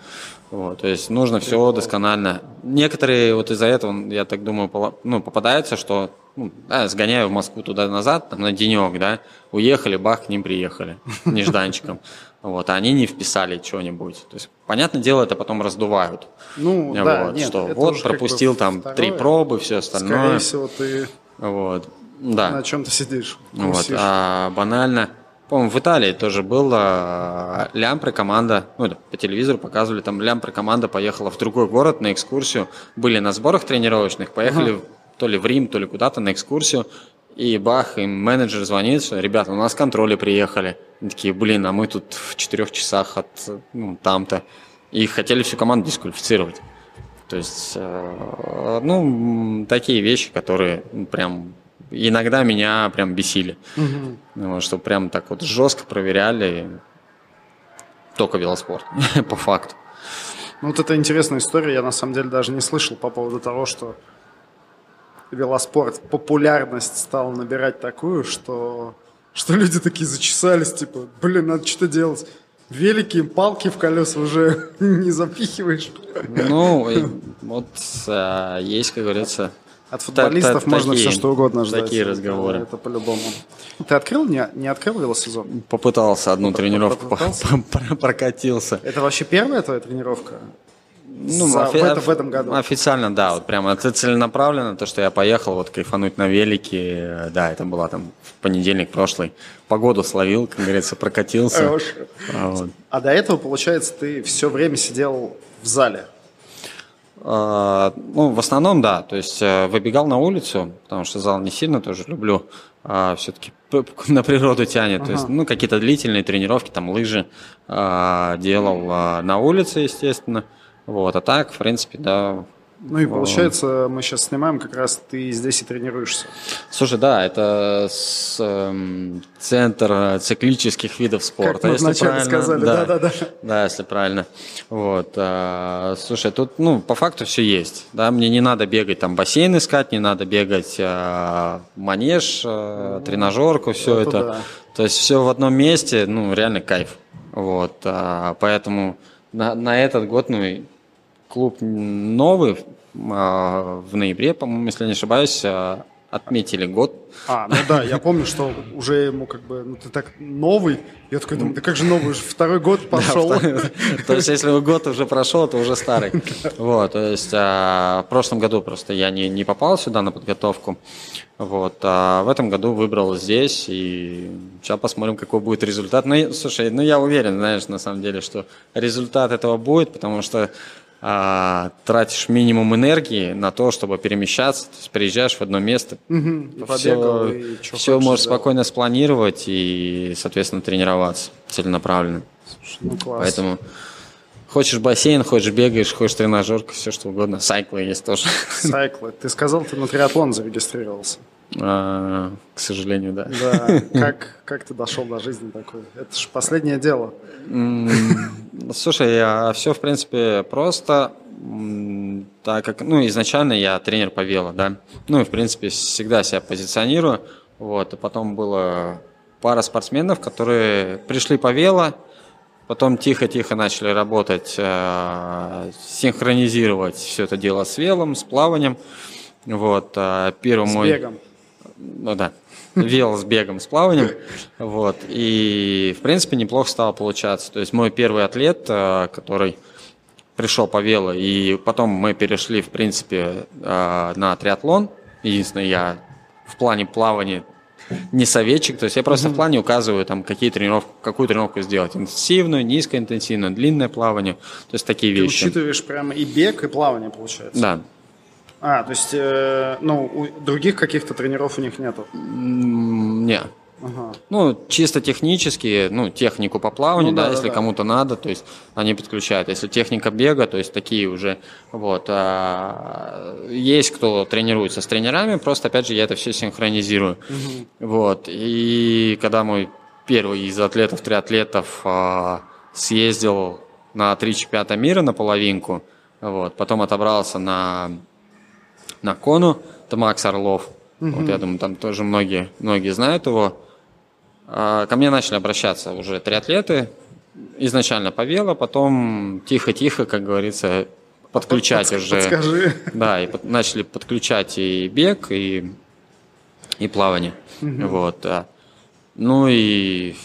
Вот, то есть нужно все досконально. Некоторые вот из-за этого, я так думаю, ну, попадаются, что ну, да, сгоняю в Москву туда-назад, там, на денек, да, уехали, бах, к ним приехали, нежданчиком. Вот, а они не вписали что-нибудь. То есть, понятное дело, это потом раздувают. Ну, Вот, да, нет, что вот уже как бы пропустил там второе. три пробы, все Скорее остальное. всего, ты Вот, да. на чем-то сидишь. Вот, а банально. По-моему, в Италии тоже было Лямпры команда, ну, это по телевизору показывали, там Лямпры команда поехала в другой город на экскурсию, были на сборах тренировочных, поехали то ли в Рим, то ли куда-то на экскурсию, И бах, им менеджер звонит, что, ребята, у нас контроли приехали. Они такие, блин, а мы тут в четырех часах от ну, там-то. И хотели всю команду дисквалифицировать. То есть, э, ну, такие вещи, которые прям иногда меня прям бесили. Угу. Ну, что прям так вот жестко проверяли только велоспорт, по факту. Ну, вот это интересная история. Я на самом деле даже не слышал по поводу того, что велоспорт популярность стал набирать такую, что, что люди такие зачесались, типа, блин, надо что-то делать. Велики, палки в колеса уже не запихиваешь. Ну, вот а, есть, как говорится, от футболистов так, так, можно такие, все что угодно ждать. Такие разговоры. Это по-любому. Ты открыл, не, не открыл велосезон? Попытался одну тренировку, прокатился. Это вообще первая твоя тренировка? Ну, За, офи- в, этом, в этом году. Официально, да, вот прямо это целенаправленно, то, что я поехал вот кайфануть на велике, да, это было там в понедельник прошлый, погоду словил, как говорится, прокатился. А, вот. а до этого, получается, ты все время сидел в зале? А, ну, в основном, да. То есть э, выбегал на улицу, потому что зал не сильно тоже люблю. А все-таки на природу тянет. Ага. То есть, ну, какие-то длительные тренировки, там, лыжи а, делал а, на улице, естественно. Вот, а так, в принципе, да, ну и получается, мы сейчас снимаем, как раз ты здесь и тренируешься. Слушай, да, это с, э, центр циклических видов спорта. Как мы если вначале сказали, да, да, да. Да, если правильно. Вот. А, слушай, тут, ну, по факту все есть. Да, мне не надо бегать там бассейн искать, не надо бегать а, манеж, а, тренажерку, все это. это. Да. То есть все в одном месте, ну, реально кайф. Вот. А, поэтому на, на этот год, ну, клуб новый, а, в ноябре, по-моему, если не ошибаюсь, а, отметили год. А, ну да, я помню, что уже ему как бы, ну ты так новый, я такой думаю, да как же новый, уже второй год пошел. То есть, если год уже прошел, то уже старый. Вот, то есть, а, в прошлом году просто я не, не попал сюда на подготовку, вот, а в этом году выбрал здесь, и сейчас посмотрим, какой будет результат. Ну, слушай, ну я уверен, знаешь, на самом деле, что результат этого будет, потому что а, тратишь минимум энергии на то, чтобы перемещаться, то есть приезжаешь в одно место, угу, побегал, все, и все можешь сделал. спокойно спланировать и, соответственно, тренироваться целенаправленно. Слушай, ну, класс. Поэтому хочешь бассейн, хочешь бегаешь, хочешь тренажерка, все что угодно. Сайклы есть тоже. Сайклы. Ты сказал, ты на триатлон зарегистрировался. А, к сожалению, да. Да. Как, как ты дошел до жизни такой? Это же последнее дело. Слушай, я, все, в принципе, просто так как, ну, изначально я тренер по вело, да, ну, и, в принципе, всегда себя позиционирую, вот, и потом было пара спортсменов, которые пришли по вело, потом тихо-тихо начали работать, э, синхронизировать все это дело с велом, с плаванием, вот, э, первый с мой... бегом. Ну, да вел с бегом, с плаванием. Вот. И, в принципе, неплохо стало получаться. То есть мой первый атлет, э, который пришел по вело, и потом мы перешли, в принципе, э, на триатлон. Единственное, я в плане плавания не советчик, то есть я просто mm-hmm. в плане указываю, там, какие тренировки, какую тренировку сделать. Интенсивную, низкоинтенсивную, длинное плавание, то есть такие Ты вещи. Ты учитываешь прямо и бег, и плавание, получается? Да. А, то есть, э, ну, у других каких-то тренеров у них нету? Не. Ага. Ну, чисто технически, ну, технику по плаванию, ну, да, да, если да. кому-то надо, то есть они подключают. Если техника бега, то есть такие уже, вот. А, есть кто тренируется с тренерами, просто, опять же, я это все синхронизирую. Угу. Вот. И когда мой первый из атлетов, триатлетов а, съездил на три чемпионата мира на половинку, вот, потом отобрался на на Кону, это Макс Орлов. Угу. Вот я думаю, там тоже многие, многие знают его. А, ко мне начали обращаться уже триатлеты, изначально по вело, потом тихо-тихо, как говорится, подключать Под, уже. Подскажи. Да, и под, начали подключать и бег, и, и плавание. Угу. Вот, да. Ну и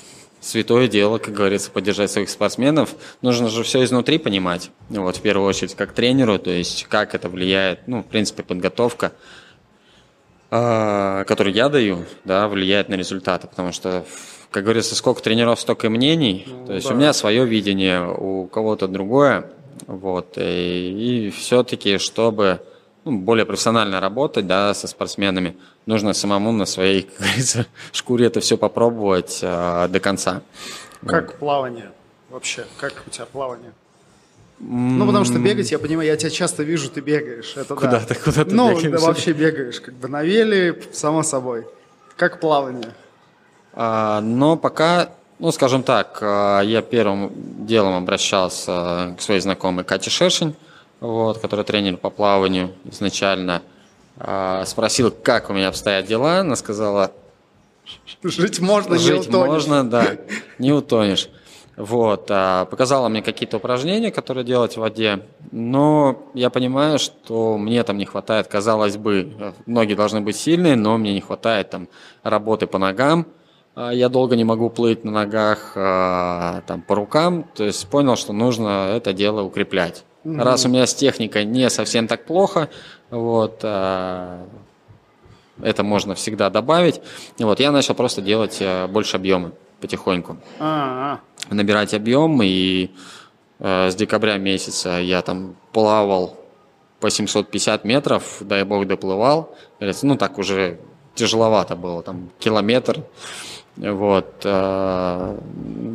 святое дело, как говорится, поддержать своих спортсменов. Нужно же все изнутри понимать, вот, в первую очередь, как тренеру, то есть как это влияет, ну, в принципе, подготовка, э, которую я даю, да, влияет на результаты, потому что, как говорится, сколько тренеров, столько и мнений, ну, то есть да. у меня свое видение, у кого-то другое, вот, и, и все-таки, чтобы ну, более профессионально работать, да, со спортсменами, нужно самому на своей, как говорится, шкуре это все попробовать э, до конца. Как вот. плавание вообще? Как у тебя плавание? Ну, потому что бегать, я понимаю, я тебя часто вижу, ты бегаешь. Это куда да. ты, куда ты ну, бегаешь? Ну, да, вообще бегаешь, как бы на веле, само собой. Как плавание? А, но пока, ну, скажем так, а, я первым делом обращался к своей знакомой Кате Шершень, вот, которая тренер по плаванию изначально. А, спросил, как у меня обстоят дела. Она сказала... Жить можно, Жить не утонешь. можно, да, не утонешь. Вот, а, показала мне какие-то упражнения, которые делать в воде, но я понимаю, что мне там не хватает, казалось бы, ноги должны быть сильные, но мне не хватает там работы по ногам, а, я долго не могу плыть на ногах там, по рукам, то есть понял, что нужно это дело укреплять. Mm-hmm. Раз у меня с техникой не совсем так плохо, вот, это можно всегда добавить, вот, я начал просто делать больше объема потихоньку. А-а-а набирать объем, и э, с декабря месяца я там плавал по 750 метров, дай бог доплывал. Ну, так уже тяжеловато было, там километр. Вот. Э,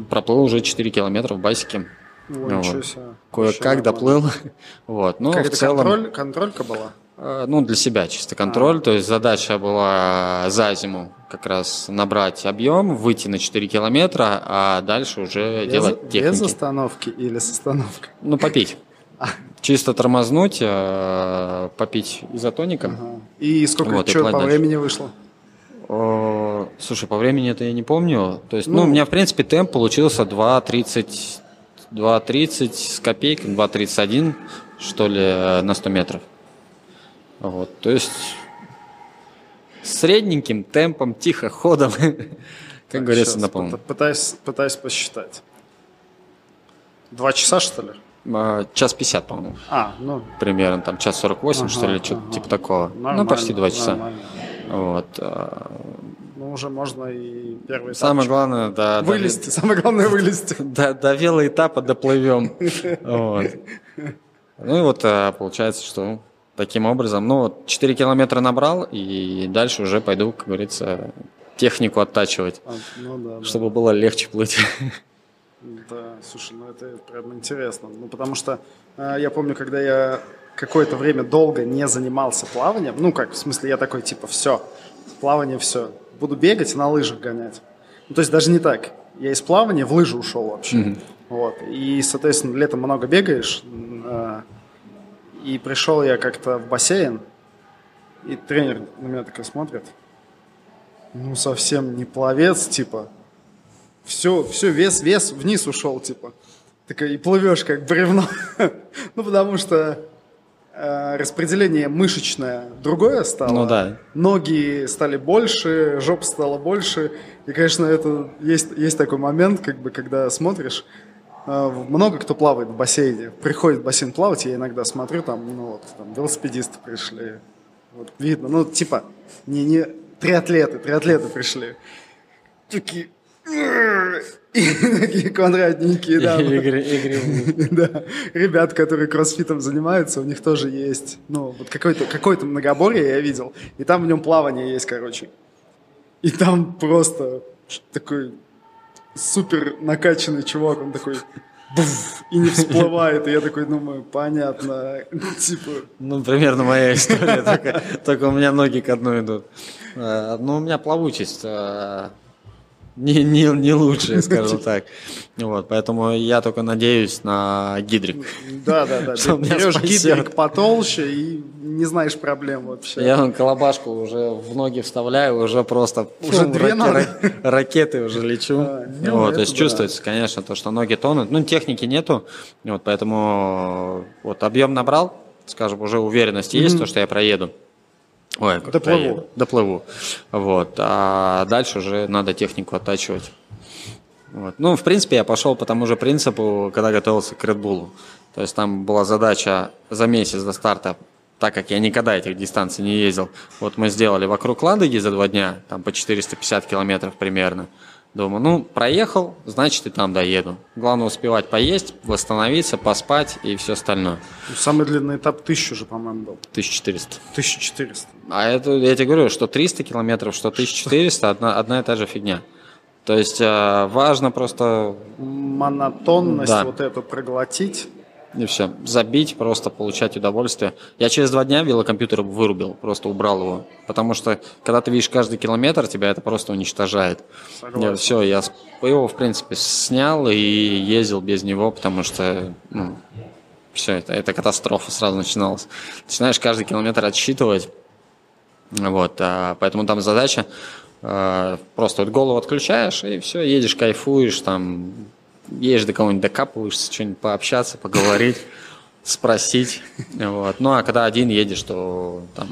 проплыл уже 4 километра в басике. Ой, вот. Кое-как доплыл. Вот. Ну, как в это целом... контроль, контролька была? Э, ну, для себя чисто контроль. А. То есть задача была за зиму как раз набрать объем, выйти на 4 километра, а дальше уже без, делать техники. Без остановки или с остановкой? Ну, попить. А. Чисто тормознуть, э, попить изотоника. Ага. И сколько, вот, по дальше. времени вышло? О, слушай, по времени это я не помню. То есть, ну, ну у меня, в принципе, темп получился 2.30 2.30 с копейкой, 2.31, что ли, э, на 100 метров. Вот, то есть средненьким темпом, тихо, ходом, как говорится, на полном. Пытаюсь, пытаюсь посчитать. Два часа, что ли? А, час пятьдесят, по-моему. А, ну. Примерно, там час сорок восемь, что ли, что-то типа такого. Ну, почти два часа. Вот. А. Ну, уже можно и первый этап. Самое главное, да. Вылезти, до... самое главное вылезти. До, до велоэтапа доплывем. Вот. Ну и вот а, получается, что таким образом. Ну, вот 4 километра набрал, и дальше уже пойду, как говорится, технику оттачивать, а, ну, да, чтобы да. было легче плыть. Да, слушай, ну это прям интересно. Ну, потому что э, я помню, когда я какое-то время долго не занимался плаванием, ну, как, в смысле, я такой, типа, все, плавание все, буду бегать и на лыжах гонять. Ну, то есть даже не так. Я из плавания в лыжи ушел вообще. Mm-hmm. Вот. И, соответственно, летом много бегаешь, э, и пришел я как-то в бассейн, и тренер на меня такой смотрит. Ну, совсем не пловец, типа. Все, все, вес, вес вниз ушел, типа. Такой, и плывешь как бревно. ну, потому что распределение мышечное другое стало. Ну да. Ноги стали больше, жопа стала больше. И, конечно, это есть, есть такой момент, как бы, когда смотришь, а, много кто плавает в бассейне. Приходит в бассейн плавать, я иногда смотрю, там, ну вот, там, велосипедисты пришли. Вот, видно, ну, типа, не, не, триатлеты, триатлеты пришли. Такие, и такие квадратненькие, да. да. Ребят, которые кроссфитом занимаются, у них тоже есть, ну, вот какой-то какой многоборье я видел, и там в нем плавание есть, короче. И там просто такой супер накачанный чувак, он такой буф, и не всплывает. И я такой думаю, понятно, типа... Ну, примерно моя история, только, только у меня ноги к одной идут. Э, ну, у меня плавучесть э, не, не, не лучшая, скажем так. Вот, поэтому я только надеюсь на гидрик. Да, да, да. Ты берешь гидрик потолще и не знаешь проблем вообще. Я вон колобашку уже в ноги вставляю, уже просто уже фу, две раке, ракеты уже лечу. А, ну, вот, то есть да. чувствуется, конечно, то, что ноги тонут. Ну, техники нету, вот, поэтому вот объем набрал, скажем, уже уверенность mm-hmm. есть, то, что я проеду. Ой, доплыву. Проеду. Доплыву. Вот. А дальше уже надо технику оттачивать. Вот. Ну, в принципе, я пошел по тому же принципу, когда готовился к Red Bull. То есть там была задача за месяц до старта, так как я никогда этих дистанций не ездил. Вот мы сделали вокруг Ладоги за два дня, там по 450 километров примерно. Думаю, ну, проехал, значит, и там доеду. Главное успевать поесть, восстановиться, поспать и все остальное. Самый длинный этап тысячу же, по-моему, был. 1400. 1400. А это, я тебе говорю, что 300 километров, что 1400, одна, одна и та же фигня. То есть э, важно просто... Монотонность Да. вот эту проглотить. И все. Забить, просто получать удовольствие. Я через два дня велокомпьютер вырубил, просто убрал его. Потому что, когда ты видишь каждый километр, тебя это просто уничтожает. Согласен. все, я его, в принципе, снял и ездил без него, потому что, ну, все, это, это катастрофа сразу начиналась. Начинаешь каждый километр отсчитывать. Вот, а, поэтому там задача э, просто вот голову отключаешь и все, едешь, кайфуешь, там едешь до кого-нибудь докапываешься, что-нибудь пообщаться, поговорить, спросить. Вот. Ну а когда один едешь, то там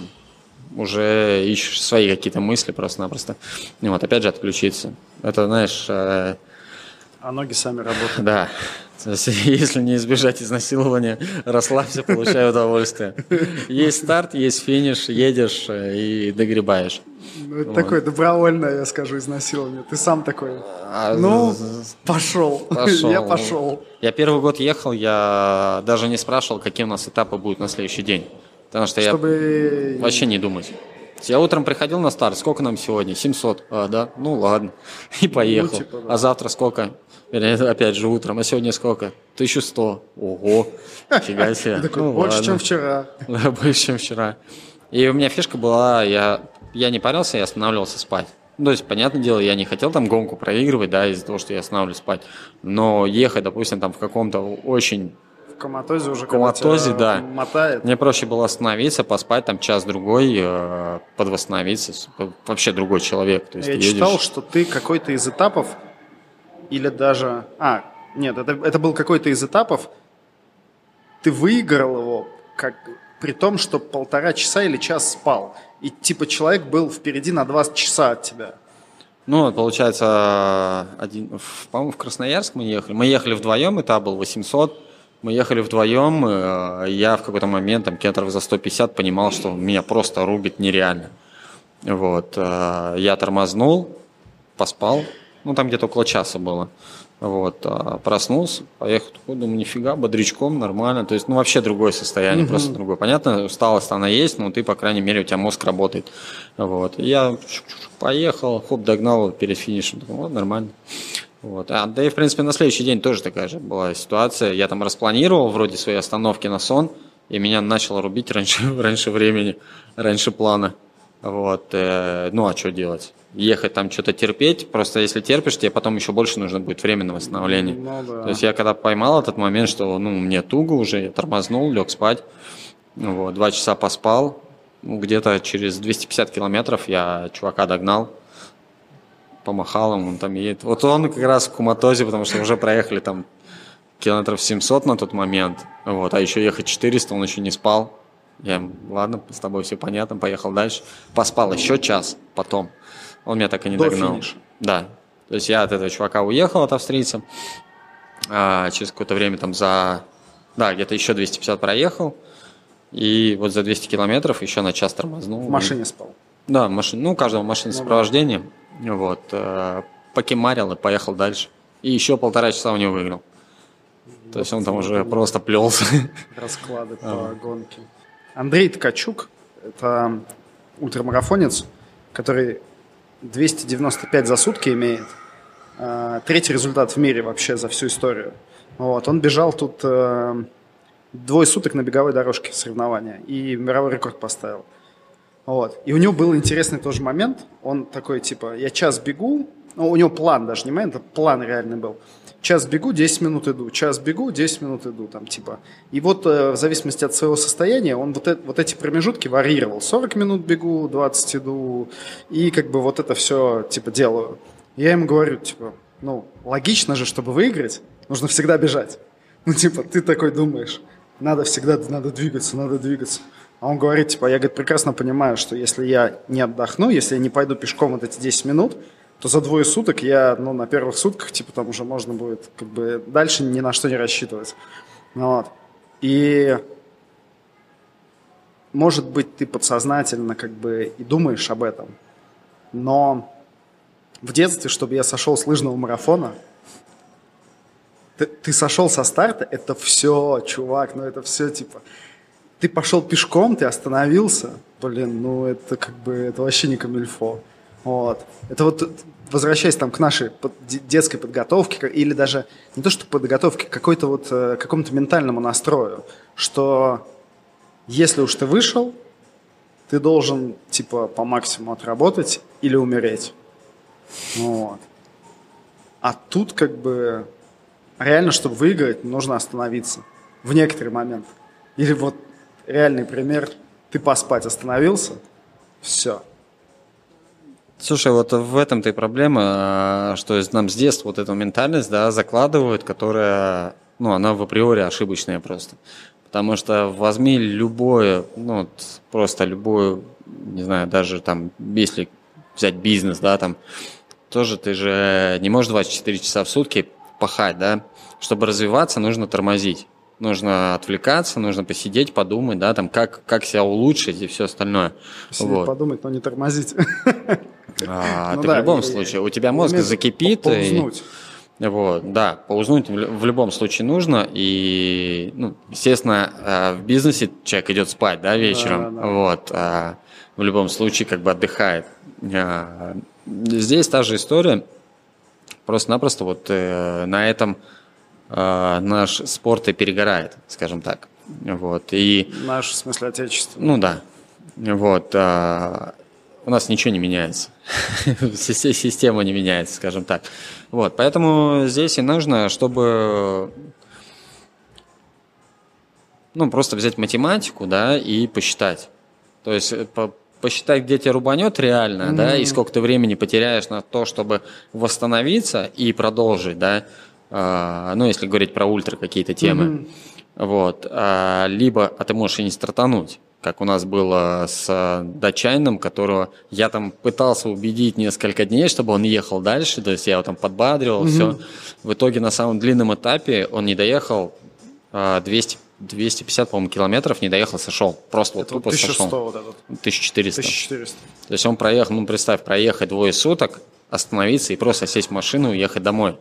уже ищешь свои какие-то мысли просто-напросто. Вот опять же отключиться. Это, знаешь, э, А ноги сами работают. да. Если не избежать изнасилования, расслабься, получай удовольствие. Есть старт, есть финиш, едешь э, и догребаешь. Ну, это такое добровольное, я скажу, изнасилование. Ты сам такой, А, ну, пошел. Пошел. Я пошел. Я первый год ехал, я даже не спрашивал, какие у нас этапы будут на следующий день. Потому что я Чтобы... вообще не думать. Я утром приходил на старт, сколько нам сегодня? 700. А, да? Ну ладно. И поехал. типа, да. А завтра сколько? Опять же утром. А сегодня сколько? 1100. Ого. Фига себе. Такой, Ну, больше, ладно. чем вчера. Да, больше, чем вчера. И у меня фишка была, я, я не парился, я останавливался спать. Ну, то есть, понятное дело, я не хотел там гонку проигрывать, да, из-за того, что я останавливаюсь спать. Но ехать, допустим, там в каком-то очень... Коматозе уже, коматозе, да. мотает. Мне проще было остановиться, поспать там час-другой, э, подвосстановиться. Вообще другой человек. То есть, Я ты едешь- читал, что ты какой-то из этапов, или даже... А, нет, это, это был какой-то из этапов, ты выиграл его, как, при том, что полтора часа или час спал. И типа человек был впереди на два часа от тебя. Ну, получается, один, по-моему, в Красноярск мы ехали. Мы ехали вдвоем, этап был 800. Мы ехали вдвоем, э, я в какой-то момент, там, километров за 150, понимал, что меня просто рубит нереально. Вот, э, я тормознул, поспал, ну, там где-то около часа было. Вот, а, проснулся, поехал, думаю, нифига, бодрячком, нормально. То есть, ну, вообще другое состояние, просто другое. Понятно, усталость она есть, но ты, по крайней мере, у тебя мозг работает. Вот, и я поехал, хоп, догнал перед финишем. Думаю, вот, нормально. Вот. А, да и, в принципе, на следующий день тоже такая же была ситуация. Я там распланировал вроде свои остановки на сон, и меня начало рубить раньше, раньше времени, раньше плана. Вот. э, ну, а что делать? Ехать там что-то терпеть, просто если терпишь, тебе потом еще больше нужно будет время на восстановление. Ну да. То есть я когда поймал этот момент, что ну, мне туго уже, я тормознул, лег спать, вот, два часа поспал, ну, где-то через 250 километров я чувака догнал, помахал ему, он там едет. Вот он как раз в Куматозе, потому что уже проехали там километров 700 на тот момент, вот, а еще ехать 400, он еще не спал. Я ему, ладно, с тобой все понятно, поехал дальше. Поспал еще час потом. Он меня так и не До догнал. финиша. Да. То есть я от этого чувака уехал, от австрийца. А, через какое-то время там за... Да, где-то еще 250 проехал. И вот за 200 километров еще на час тормознул. В машине спал. Да, машин, ну, у каждого машина сопровождения. Вот. э, покемарил и поехал дальше. И еще полтора часа у него выиграл. То есть он там уже просто плелся. Расклады по гонке. Андрей Ткачук – это ультрамарафонец, который 295 за сутки имеет. А, Третий результат в мире вообще за всю историю. Вот. Он бежал тут э, двое суток на беговой дорожке соревнования и мировой рекорд поставил. Вот. И у него был интересный тоже момент. Он такой, типа, я час бегу, ну, у него план даже, не момент, а план реальный был. Час бегу, 10 минут иду, час бегу, 10 минут иду, там, типа. И вот э, в зависимости от своего состояния он вот, э- вот эти промежутки варьировал. 40 минут бегу, 20 иду, и как бы вот это все, типа, делаю. Я ему говорю, типа, ну, логично же, чтобы выиграть, нужно всегда бежать. Ну, типа, ты такой думаешь, надо всегда, надо двигаться, надо двигаться. А он говорит, типа, я, говорит, прекрасно понимаю, что если я не отдохну, если я не пойду пешком вот эти 10 минут, то за двое суток я, ну, на первых сутках, типа, там уже можно будет, как бы, дальше ни на что не рассчитывать. Ну Вот. И, может быть, ты подсознательно, как бы, и думаешь об этом, но в детстве, чтобы я сошел с лыжного марафона, ты, ты сошел со старта, это все, чувак, ну это все типа... Ты пошел пешком, ты остановился, блин, ну это как бы, это вообще не камильфо. Вот. Это вот, возвращаясь там к нашей детской подготовке, или даже не то, что подготовке, какой-то вот, э, какому-то ментальному настрою, что если уж ты вышел, ты должен, типа, по максимуму отработать или умереть. Вот. А тут как бы реально, чтобы выиграть, нужно остановиться в некоторый момент. Или вот реальный пример, ты поспать остановился, все. Слушай, вот в этом-то и проблема, а, что нам с детства вот эту ментальность да, закладывают, которая, ну, она в априори ошибочная просто. Потому что возьми любое, ну, просто любое, не знаю, даже там, если взять бизнес, да, там, тоже ты же не можешь 24 часа в сутки пахать, да. Чтобы развиваться, нужно тормозить. Нужно отвлекаться, нужно посидеть, подумать, да, там, как, как себя улучшить и все остальное. Посидеть, вот. подумать, но не тормозить. А, ну, ты да, в любом и, случае, у тебя мозг закипит. Поузнуть. И, вот, да, поузнуть в, любом случае нужно. И, ну, естественно, а, в бизнесе человек идет спать, да, вечером. Да, да. Вот, а в любом случае как бы отдыхает. А, здесь та же история. Просто-напросто вот э, на этом э, наш спорт и перегорает, скажем так. Вот, и... Наш, в смысле, отечественный. Ну да. Вот. Э, у нас ничего не меняется. Система не меняется, скажем так. Вот, поэтому здесь и нужно, чтобы ну, просто взять математику, да, и посчитать. То есть э, по, посчитать, где тебя рубанет реально, mm-hmm. да, и сколько ты времени потеряешь на то, чтобы восстановиться и продолжить, да, э, ну, если говорить про ультра какие-то темы. Mm-hmm. Вот. А, либо, а ты можешь и не стартануть как у нас было с датчанином, которого я там пытался убедить несколько дней, чтобы он ехал дальше, то есть я его там подбадривал, mm-hmm. все. В итоге на самом длинном этапе он не доехал 200 250, по-моему, километров не доехал, сошел. Просто это вот тупо 1100 сошел. Вот этот. 1400. 1400. То есть он проехал, ну, представь, проехать двое суток, остановиться и просто сесть в машину и уехать домой.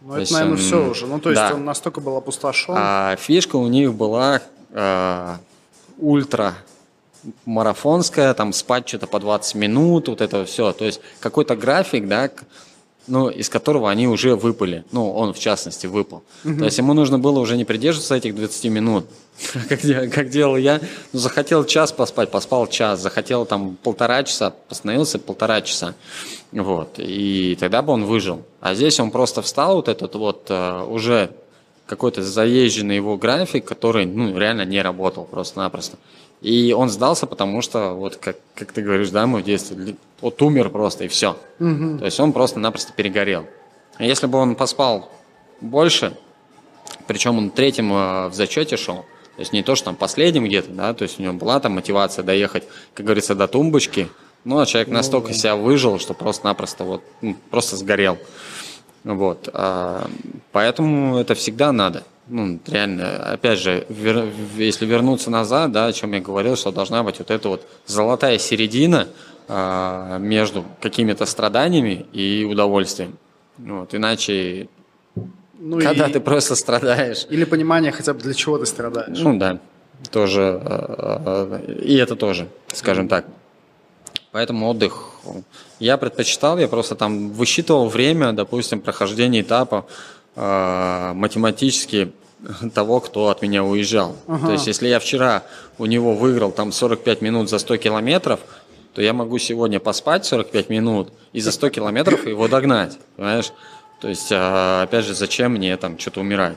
Ну, это, есть, наверное, он, все уже. Ну, то есть да. он настолько был опустошен. А фишка у них была э, ультра марафонская, там спать что-то по 20 минут, вот это все. То есть какой-то график, да, ну, из которого они уже выпали. Ну, он, в частности, выпал. Угу. То есть ему нужно было уже не придерживаться этих 20 минут, как, как делал я. Ну, захотел час поспать, поспал час. Захотел там полтора часа, постановился полтора часа. Вот. И тогда бы он выжил. А здесь он просто встал, вот этот вот uh, уже какой-то заезженный его график, который, ну, реально не работал просто-напросто. И он сдался, потому что, вот как, как ты говоришь, да, мой детстве, вот умер просто и все. Угу. То есть он просто-напросто перегорел. Если бы он поспал больше, причем он третьим э, в зачете шел, то есть не то, что там последним где-то, да, то есть у него была там мотивация доехать, как говорится, до тумбочки, но ну, а человек ну, настолько да. себя выжил, что просто-напросто вот, ну, просто сгорел. Вот. А, поэтому это всегда надо ну, реально, опять же, вер, если вернуться назад, да, о чем я говорил, что должна быть вот эта вот золотая середина э, между какими-то страданиями и удовольствием. Вот, иначе, ну когда и, ты просто страдаешь... Или понимание хотя бы для чего ты страдаешь. Ну да, тоже, э, э, и это тоже, скажем так. Поэтому отдых я предпочитал, я просто там высчитывал время, допустим, прохождения этапа, э, математически того, кто от меня уезжал. Ага. То есть, если я вчера у него выиграл там 45 минут за 100 километров, то я могу сегодня поспать 45 минут и за 100 километров его догнать, понимаешь? То есть, а, опять же, зачем мне там что-то умирать?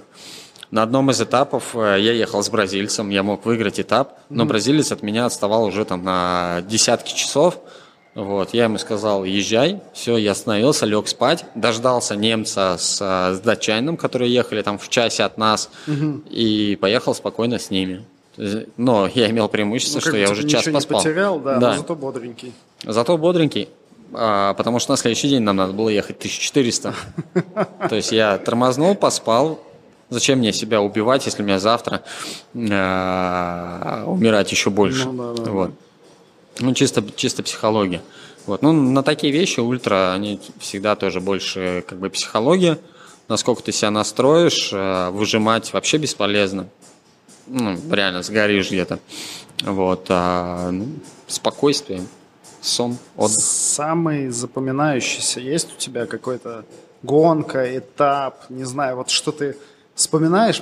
На одном из этапов э, я ехал с бразильцем, я мог выиграть этап, но бразилец от меня отставал уже там на десятки часов, вот, я ему сказал, езжай, все, я остановился, лег спать, дождался немца с, с датчанином, которые ехали там в часе от нас, угу. и поехал спокойно с ними. Но я имел преимущество, ну, что я уже час поспал. Не потерял, да, да. но зато бодренький. Зато бодренький, а, потому что на следующий день нам надо было ехать 1400. То есть я тормознул, поспал, Зачем мне себя убивать, если мне завтра э, умирать еще больше? Ну, да, да, вот. Ну, чисто, чисто психология. Вот. Ну, на такие вещи ультра, они всегда тоже больше как бы психология. Насколько ты себя настроишь, э, выжимать вообще бесполезно. Ну, реально, сгоришь где-то. Вот. А, ну, спокойствие, сон, отдых. Самый запоминающийся есть у тебя какой-то гонка, этап, не знаю, вот что ты вспоминаешь,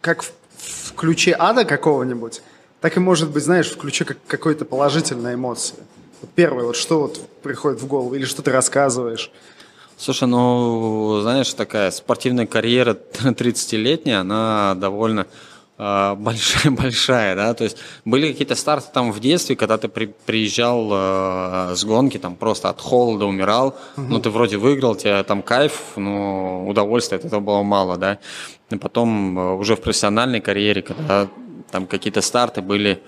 как в, ключе ада какого-нибудь, так и может быть, знаешь, в ключе как какой-то положительной эмоции. Вот первое, вот что вот приходит в голову, или что ты рассказываешь? Слушай, ну, знаешь, такая спортивная карьера 30-летняя, она довольно большая, большая, да, то есть были какие-то старты там в детстве, когда ты при, приезжал э, с гонки, там просто от холода умирал, угу. ну, ты вроде выиграл, тебе там кайф, но удовольствия от этого было мало, да, и потом э, уже в профессиональной карьере, когда там какие-то старты были,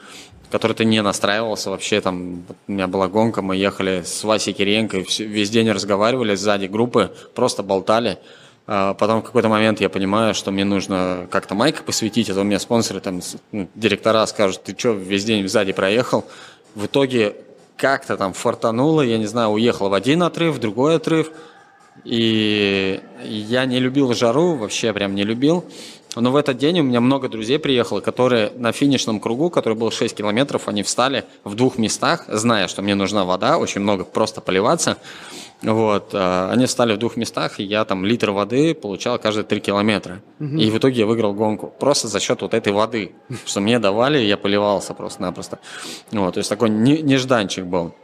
которые ты не настраивался вообще. Там у меня была гонка, мы ехали с Васей Кириенко, весь день разговаривали сзади группы, просто болтали. А потом в какой-то момент я понимаю, что мне нужно как-то майка посвятить, а то у меня спонсоры, там, ну, директора скажут, ты что, весь день сзади проехал. В итоге как-то там фартануло, я не знаю, уехал в один отрыв, в другой отрыв. И я не любил жару, вообще прям не любил. Но в этот день у меня много друзей приехало, которые на финишном кругу, который был 6 километров, они встали в двух местах, зная, что мне нужна вода, очень много просто поливаться. Вот, э, они встали в двух местах, и я там литр воды получал каждые 3 километра. Угу. И в итоге я выиграл гонку. Просто за счет вот этой воды, что мне давали, я поливался просто-напросто. Вот, то есть такой нежданчик был.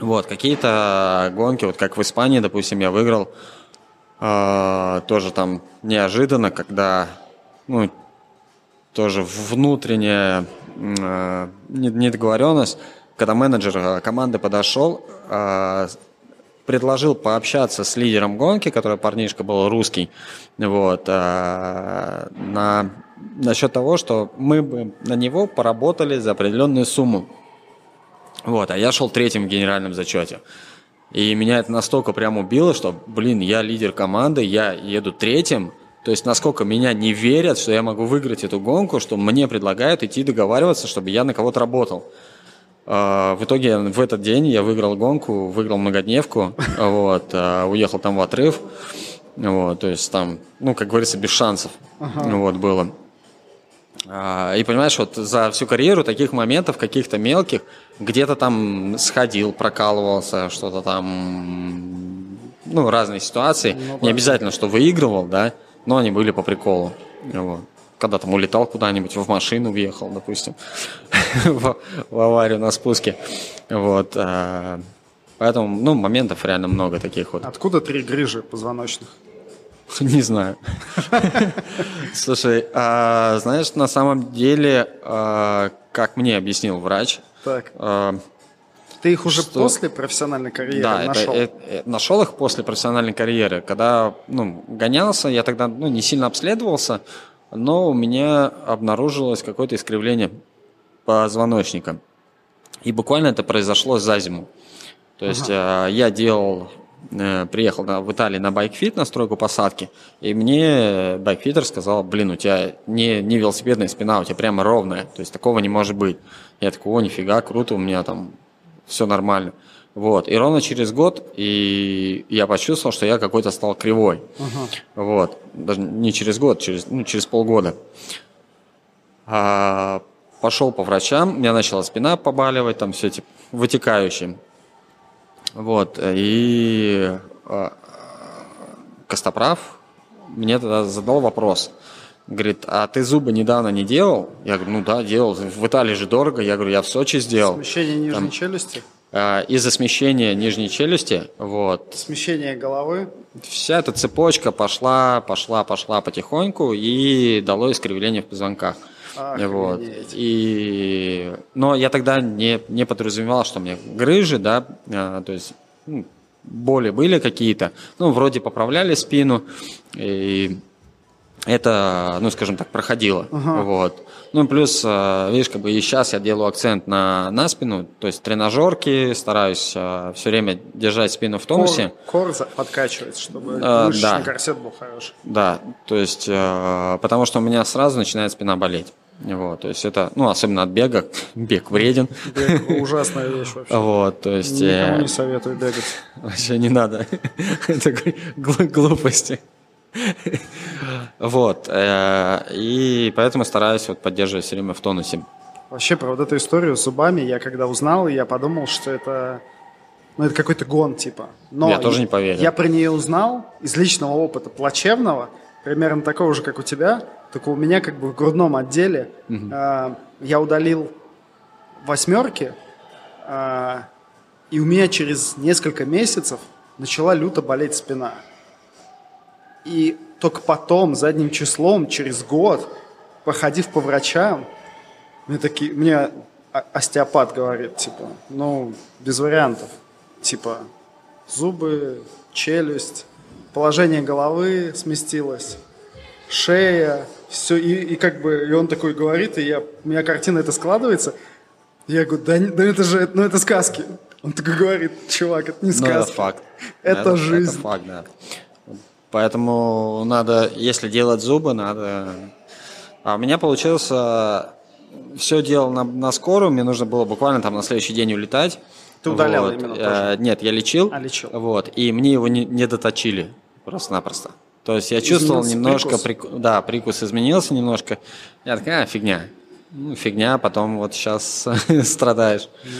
Вот, какие-то гонки, вот как в Испании, допустим, я выиграл э, тоже там неожиданно, когда ну, тоже внутренняя э, недоговоренность, когда менеджер э, команды подошел, э, предложил пообщаться с лидером гонки, который парнишка был русский, вот, э, на, насчет того, что мы бы на него поработали за определенную сумму. Вот, а я шел третьим в генеральном зачете. И меня это настолько прям убило, что, блин, я лидер команды, я еду третьим, то есть насколько меня не верят, что я могу выиграть эту гонку, что мне предлагают идти договариваться, чтобы я на кого-то работал. А, в итоге в этот день я выиграл гонку, выиграл многодневку, вот, а, уехал там в отрыв. Вот, то есть там, ну, как говорится, без шансов ага. вот, было. А, и понимаешь, вот за всю карьеру таких моментов, каких-то мелких, где-то там сходил, прокалывался, что-то там, ну, разные ситуации. Ну. Не обязательно, что выигрывал, да, но они были по приколу. Вот. Когда там улетал куда-нибудь, в машину въехал, допустим, в, в аварию на спуске. Вот. А, поэтому, ну, моментов реально много таких вот. Откуда три грыжи позвоночных? Не знаю. Слушай, а, знаешь, на самом деле, а, как мне объяснил врач, так. А, ты их уже что... после профессиональной карьеры да, нашел? Это, это, нашел их после профессиональной карьеры. Когда ну, гонялся, я тогда ну, не сильно обследовался, но у меня обнаружилось какое-то искривление позвоночника. И буквально это произошло за зиму. То есть ага. э, я делал, э, приехал в Италии на bike fit, настройку посадки, и мне bike fitter сказал, блин, у тебя не, не велосипедная спина, у тебя прямо ровная, то есть такого не может быть. Я такой, о, нифига, круто, у меня там все нормально. Вот. И ровно через год и я почувствовал, что я какой-то стал кривой. Uh-huh. Вот. Даже не через год, через, ну, через полгода. А, пошел по врачам, у меня начала спина побаливать, там все эти вытекающие. Вот. И а, Костоправ мне тогда задал вопрос. Говорит, а ты зубы недавно не делал? Я говорю, ну да, делал. В Италии же дорого. Я говорю, я в Сочи сделал. Смещение нижней Там, челюсти? Э, из-за смещения нижней челюсти, вот. Смещение головы? Вся эта цепочка пошла, пошла, пошла потихоньку и дало искривление в позвонках. Ах, вот. И... Но я тогда не, не подразумевал, что у меня грыжи, да, а, то есть ну, боли были какие-то, ну, вроде поправляли спину, и это, ну, скажем так, проходило. Ага. Вот. Ну, плюс, э, видишь, как бы и сейчас я делаю акцент на, на спину, то есть тренажерки, стараюсь э, все время держать спину в тонусе. Кор, кор подкачивать, чтобы а, мышечный да. корсет был хороший. Да, то есть, потому что у меня сразу начинает спина болеть. Вот, то есть это, ну, особенно от бега, бег вреден. Бег ужасная вещь вообще. Вот, то есть... Никому э, не советую бегать. Вообще не надо. Такой гл- глупости. Вот. э, И поэтому стараюсь вот поддерживать все время в тонусе. Вообще, про вот эту историю с зубами, я когда узнал, я подумал, что это, ну, это какой-то гон, типа. Но Я тоже не поверил. Я про нее узнал из личного опыта плачевного, примерно такого же, как у тебя, только у меня как бы в грудном отделе э, я удалил восьмерки, э, и у меня через несколько месяцев начала люто болеть спина. И только потом, задним числом, через год, походив по врачам, мне, такие, мне остеопат говорит, типа, ну, без вариантов. Типа, зубы, челюсть, положение головы сместилось, шея, все, и, и как бы, и он такой говорит, и я, у меня картина это складывается, я говорю, да, да это же, ну это сказки. Он такой говорит, чувак, это не Ну, это сказки. факт. Это жизнь. Это факт, да. Поэтому надо, если делать зубы, надо... А у меня получилось, все делал на, на скорую, мне нужно было буквально там на следующий день улетать. Ты удалял Вот. именно Э, тоже? Нет, я лечил. А, лечил. Вот. И мне его не, не доточили просто-напросто. То есть я чувствовал Изменился немножко, прикус? прику- да, прикус изменился немножко. Я такая, а, фигня. Ну, фигня, потом вот сейчас страдаешь. Ну,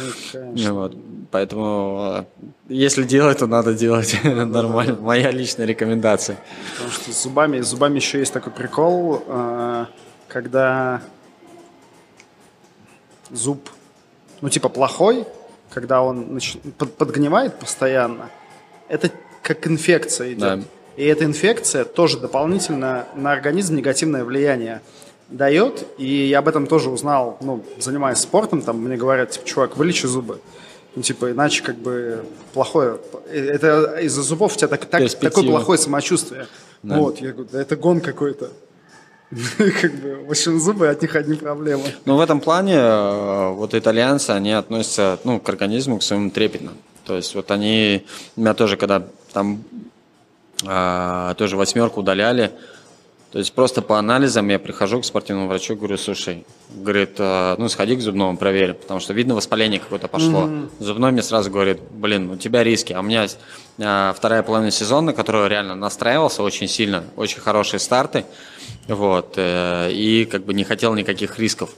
конечно. Вот. Поэтому, э, если делать, то надо делать нормально. Моя личная рекомендация. Потому что с зубами, с зубами еще есть такой прикол, э, когда зуб, ну типа плохой, когда он нач- под- подгнивает постоянно, это как инфекция идет. Да. И эта инфекция тоже дополнительно на организм негативное влияние дает. И я об этом тоже узнал, ну, занимаясь спортом, там мне говорят, типа, чувак, вылечи зубы. Ну, типа, иначе как бы плохое... Это из-за зубов у тебя так, так, такое плохое самочувствие. Да. Вот, я говорю, да это гон какой-то. Как бы, в общем, зубы, от них одни проблемы. Ну, в этом плане э, вот итальянцы, они относятся ну, к организму, к своему трепетно. То есть вот они, у меня тоже, когда там э, тоже восьмерку удаляли, то есть просто по анализам я прихожу к спортивному врачу, говорю, слушай, говорит, э, ну сходи к зубному, проверь, потому что видно воспаление какое-то пошло. Зубной мне сразу говорит, блин, у тебя риски, а у меня э, вторая половина сезона, на которую реально настраивался очень сильно, очень хорошие старты, вот, э, и как бы не хотел никаких рисков,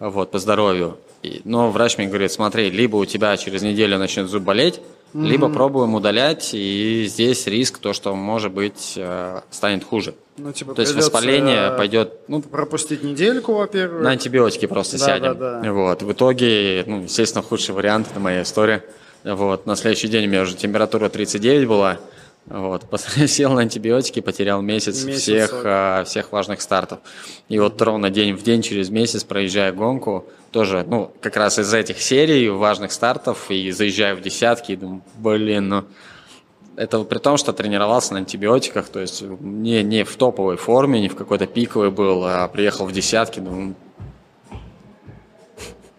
вот, по здоровью. Но врач мне говорит, смотри, либо у тебя через неделю начнет зуб болеть, либо пробуем удалять, и здесь риск, то, что, может быть, э, станет хуже. Ну, типа, То есть воспаление э, пойдет, ну, Пропустить недельку, во-первых. на антибиотики просто Да, сядем. да, да. Вот. В итоге, ну, естественно, худший вариант, это моя история. Вот. На следующий день у меня уже температура 39 была. Вот. Сел на антибиотики, потерял месяц, Месяц, всех, а, всех важных стартов. И вот ровно день в день, через месяц, проезжая гонку, тоже, ну, как раз из этих серий важных стартов, и заезжаю в десятки, и думаю, блин, ну, это при том, что тренировался на антибиотиках, то есть не, не в топовой форме, не в какой-то пиковой был, а приехал в десятки, думаю,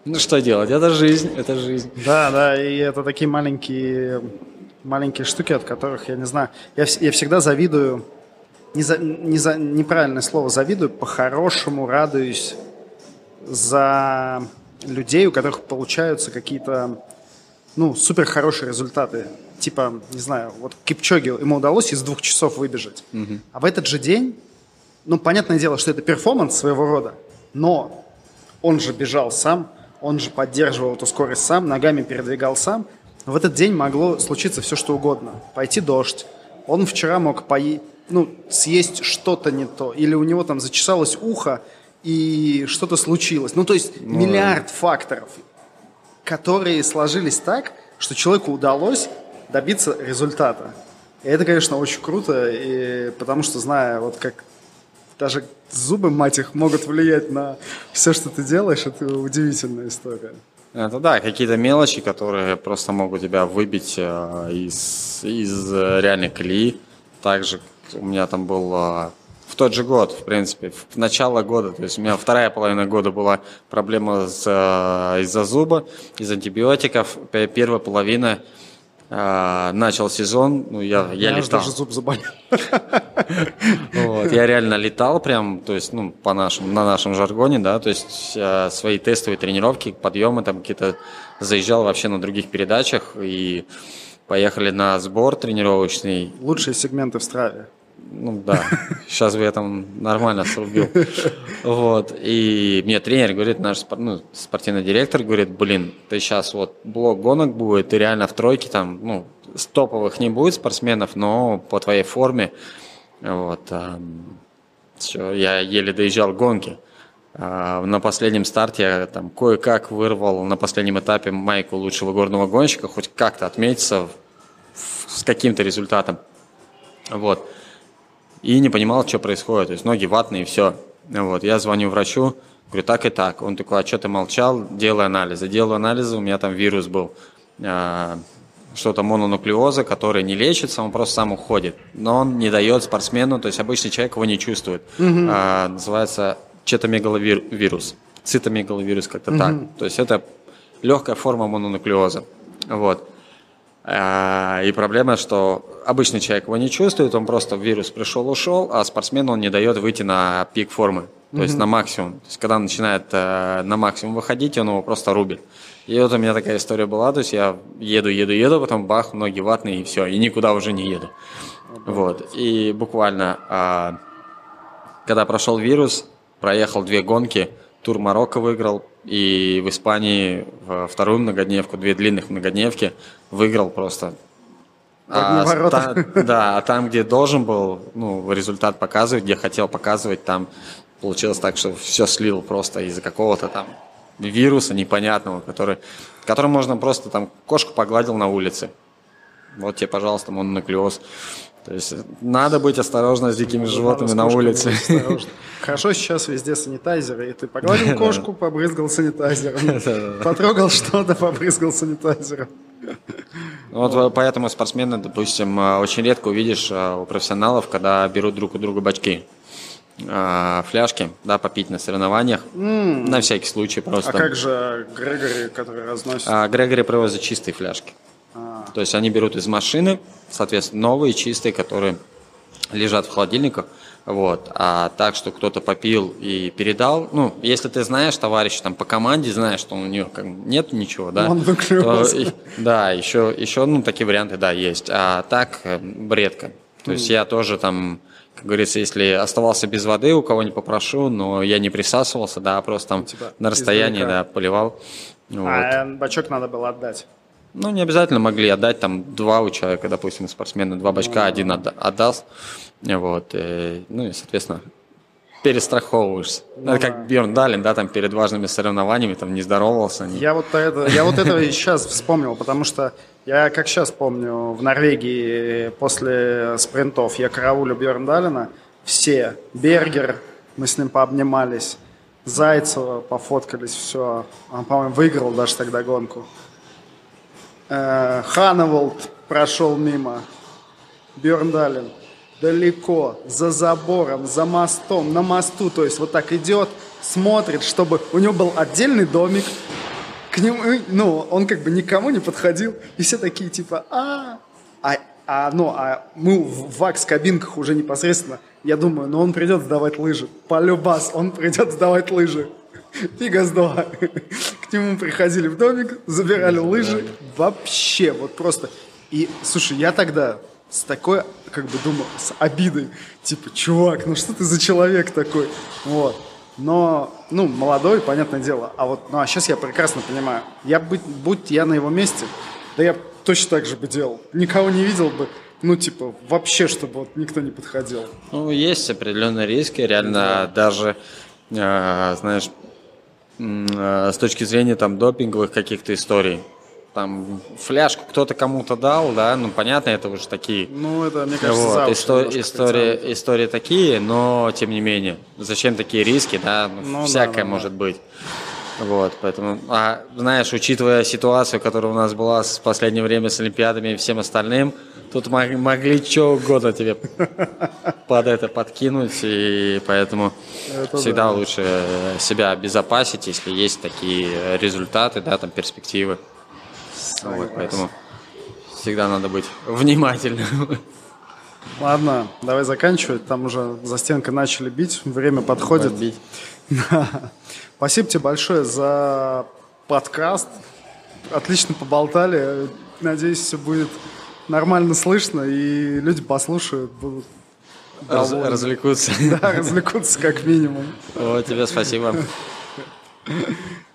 ну что делать, это жизнь, это жизнь. Да, да, и это такие маленькие, маленькие штуки, от которых, я не знаю, я, я всегда завидую, не за, не за, неправильное слово, завидую, по-хорошему радуюсь за людей, у которых получаются какие-то, ну, супер хорошие результаты. Типа, не знаю, вот Кипчоге ему удалось из двух часов выбежать. А в этот же день, ну, понятное дело, что это перформанс своего рода, но он же бежал сам, он же поддерживал эту скорость сам, ногами передвигал сам. В этот день могло случиться все, что угодно. Пойти дождь. Он вчера мог пои- ну, съесть что-то не то. Или у него там зачесалось ухо, и что-то случилось. Ну, то есть миллиард факторов, которые сложились так, что человеку удалось добиться результата. И это, конечно, очень круто, и потому что, зная, вот как даже зубы, мать их, могут влиять на все, что ты делаешь, это удивительная история. Это да, какие-то мелочи, которые просто могут тебя выбить э, из, из э, реальной колеи. Также у меня там был э, в тот же год, в принципе, в начало года, то есть у меня вторая половина года была проблема с, э, из-за зуба, из антибиотиков. Первая половина А, начал сезон, ну я, я Я летал. даже зуб заболел. Вот, я реально летал прям, то есть, ну, по нашему, на нашем жаргоне, да, то есть э, свои тестовые тренировки, подъемы там какие-то заезжал вообще на других передачах и поехали на сбор тренировочный. Лучшие сегменты в Страве. Ну да, сейчас бы я там нормально срубил. Вот. И мне тренер говорит, наш ну, спортивный директор говорит, блин, ты сейчас вот блок гонок будет, ты реально в тройке там, ну, с топовых не будет спортсменов, но по твоей форме. Вот. все, я еле доезжал гонки. А, На последнем старте я там кое-как вырвал на последнем этапе майку лучшего горного гонщика, хоть как-то отметиться в- в- с каким-то результатом. Вот и не понимал, что происходит. То есть ноги ватные, и все. Вот. Я звоню врачу, говорю, так и так. Он такой, а что ты молчал? Делай анализы. Делаю анализы, у меня там вирус был. А, что-то мононуклеоза, который не лечится, он просто сам уходит. Но он не дает спортсмену, то есть обычный человек его не чувствует. А, называется четомегаловирус. Цитомегаловирус как-то так. То есть это легкая форма мононуклеоза. Вот. А, И проблема, что обычный человек его не чувствует, он просто вирус пришел, ушел, а спортсмену он не дает выйти на пик формы, то есть на максимум. То есть когда он начинает э, на максимум выходить, он его просто рубит. И вот у меня такая история была, то есть я еду, еду, еду, потом бах, ноги ватные и все, и никуда уже не еду. Вот. И буквально, а, когда прошел вирус, проехал две гонки, тур Марокко выиграл, и в Испании во вторую многодневку, две длинных многодневки, выиграл просто. В ворота. та- да, а там, где должен был ну, результат показывать, где хотел показывать, там получилось так, что все слил просто из-за какого-то там вируса непонятного, который, которым можно просто там кошку погладил на улице. Вот тебе, пожалуйста, мононуклеоз. То есть надо быть осторожно с дикими животными Надо с на улице. Хорошо, сейчас везде санитайзеры, и ты погладил кошку, побрызгал санитайзером. Потрогал что-то, побрызгал санитайзером. Вот э, поэтому спортсмены, допустим, э, очень редко увидишь э, у профессионалов, когда берут друг у друга бачки, э, фляжки, да, попить на соревнованиях, на всякий случай просто. А как же Грегори, который разносит? А Грегори привозит чистые фляжки. А. То есть они берут из машины, соответственно, новые, чистые, которые лежат в холодильниках. Вот. А так, что кто-то попил и передал, ну, если ты знаешь товарища там по команде, знаешь, что у него как нет ничего, да, Он то, и- да, еще, еще, ну, такие варианты, да, есть. А так, э, редко. То есть я тоже там, как говорится, если оставался без воды, у кого не попрошу, но я не присасывался, да, просто там Типа на расстоянии, издалека. да, поливал. Вот. А бачок надо было отдать. Ну, не обязательно могли отдать там два у человека, допустим, спортсмена, два бачка, один отда- отдаст. Вот. э, Ну и, соответственно, перестраховываешься. Ну это как Бьерн Далин, да, там перед важными соревнованиями там не здоровался. не- Я вот это, я вот это и сейчас вспомнил, потому что я как сейчас помню, в Норвегии после спринтов я караулю Бьерндалина, все, Бергер, мы с ним пообнимались, Зайцева пофоткались, все. Он, по-моему, выиграл даже тогда гонку. Э, Ханеволд прошел мимо. Бьерндалин далеко, за забором, за мостом, на мосту, то есть вот так идет, смотрит, чтобы у него был отдельный домик, к нему, ну, он как бы никому не подходил, и все такие типа, а, а, а, ну, а мы в вакс-кабинках уже непосредственно, я думаю, ну он придет сдавать лыжи, полюбас, он придет сдавать лыжи. Два. К нему приходили в домик, забирали лыжи. Вообще, вот просто. И, слушай, я тогда с такой, как бы думал, с обидой. Типа, чувак, ну что ты за человек такой? Вот. Но, ну, молодой, понятное дело. А вот, ну, а сейчас я прекрасно понимаю. Я быть, будь я на его месте, да я точно так же бы делал. Никого не видел бы. Ну, типа, вообще, чтобы вот никто не подходил. Ну, есть определенные риски, реально даже, э, знаешь, с точки зрения там допинговых каких-то историй. Там фляжку кто-то кому-то дал, да, ну понятно, это уже такие Ну, это, мне кажется, Вот, за уши исто- немножко история, притянуто. истории такие, но тем не менее, зачем такие риски, да, ну, Ну, да, всякое да, да. может быть. Вот, поэтому, а, знаешь, учитывая ситуацию, которая у нас была в последнее время с Олимпиадами и всем остальным, тут мог- могли что угодно тебе под это подкинуть, и поэтому Это всегда да. лучше себя обезопасить, если есть такие результаты, да, там перспективы. Вот, поэтому всегда надо быть внимательным. Ладно, давай заканчивать. Там уже за стенкой начали бить, время подходит. Бить. Спасибо тебе большое за подкаст. Отлично поболтали. Надеюсь, все будет нормально слышно, и люди послушают, будут Раз- довольны. развлекутся. Да, развлекутся как минимум. О, тебе спасибо.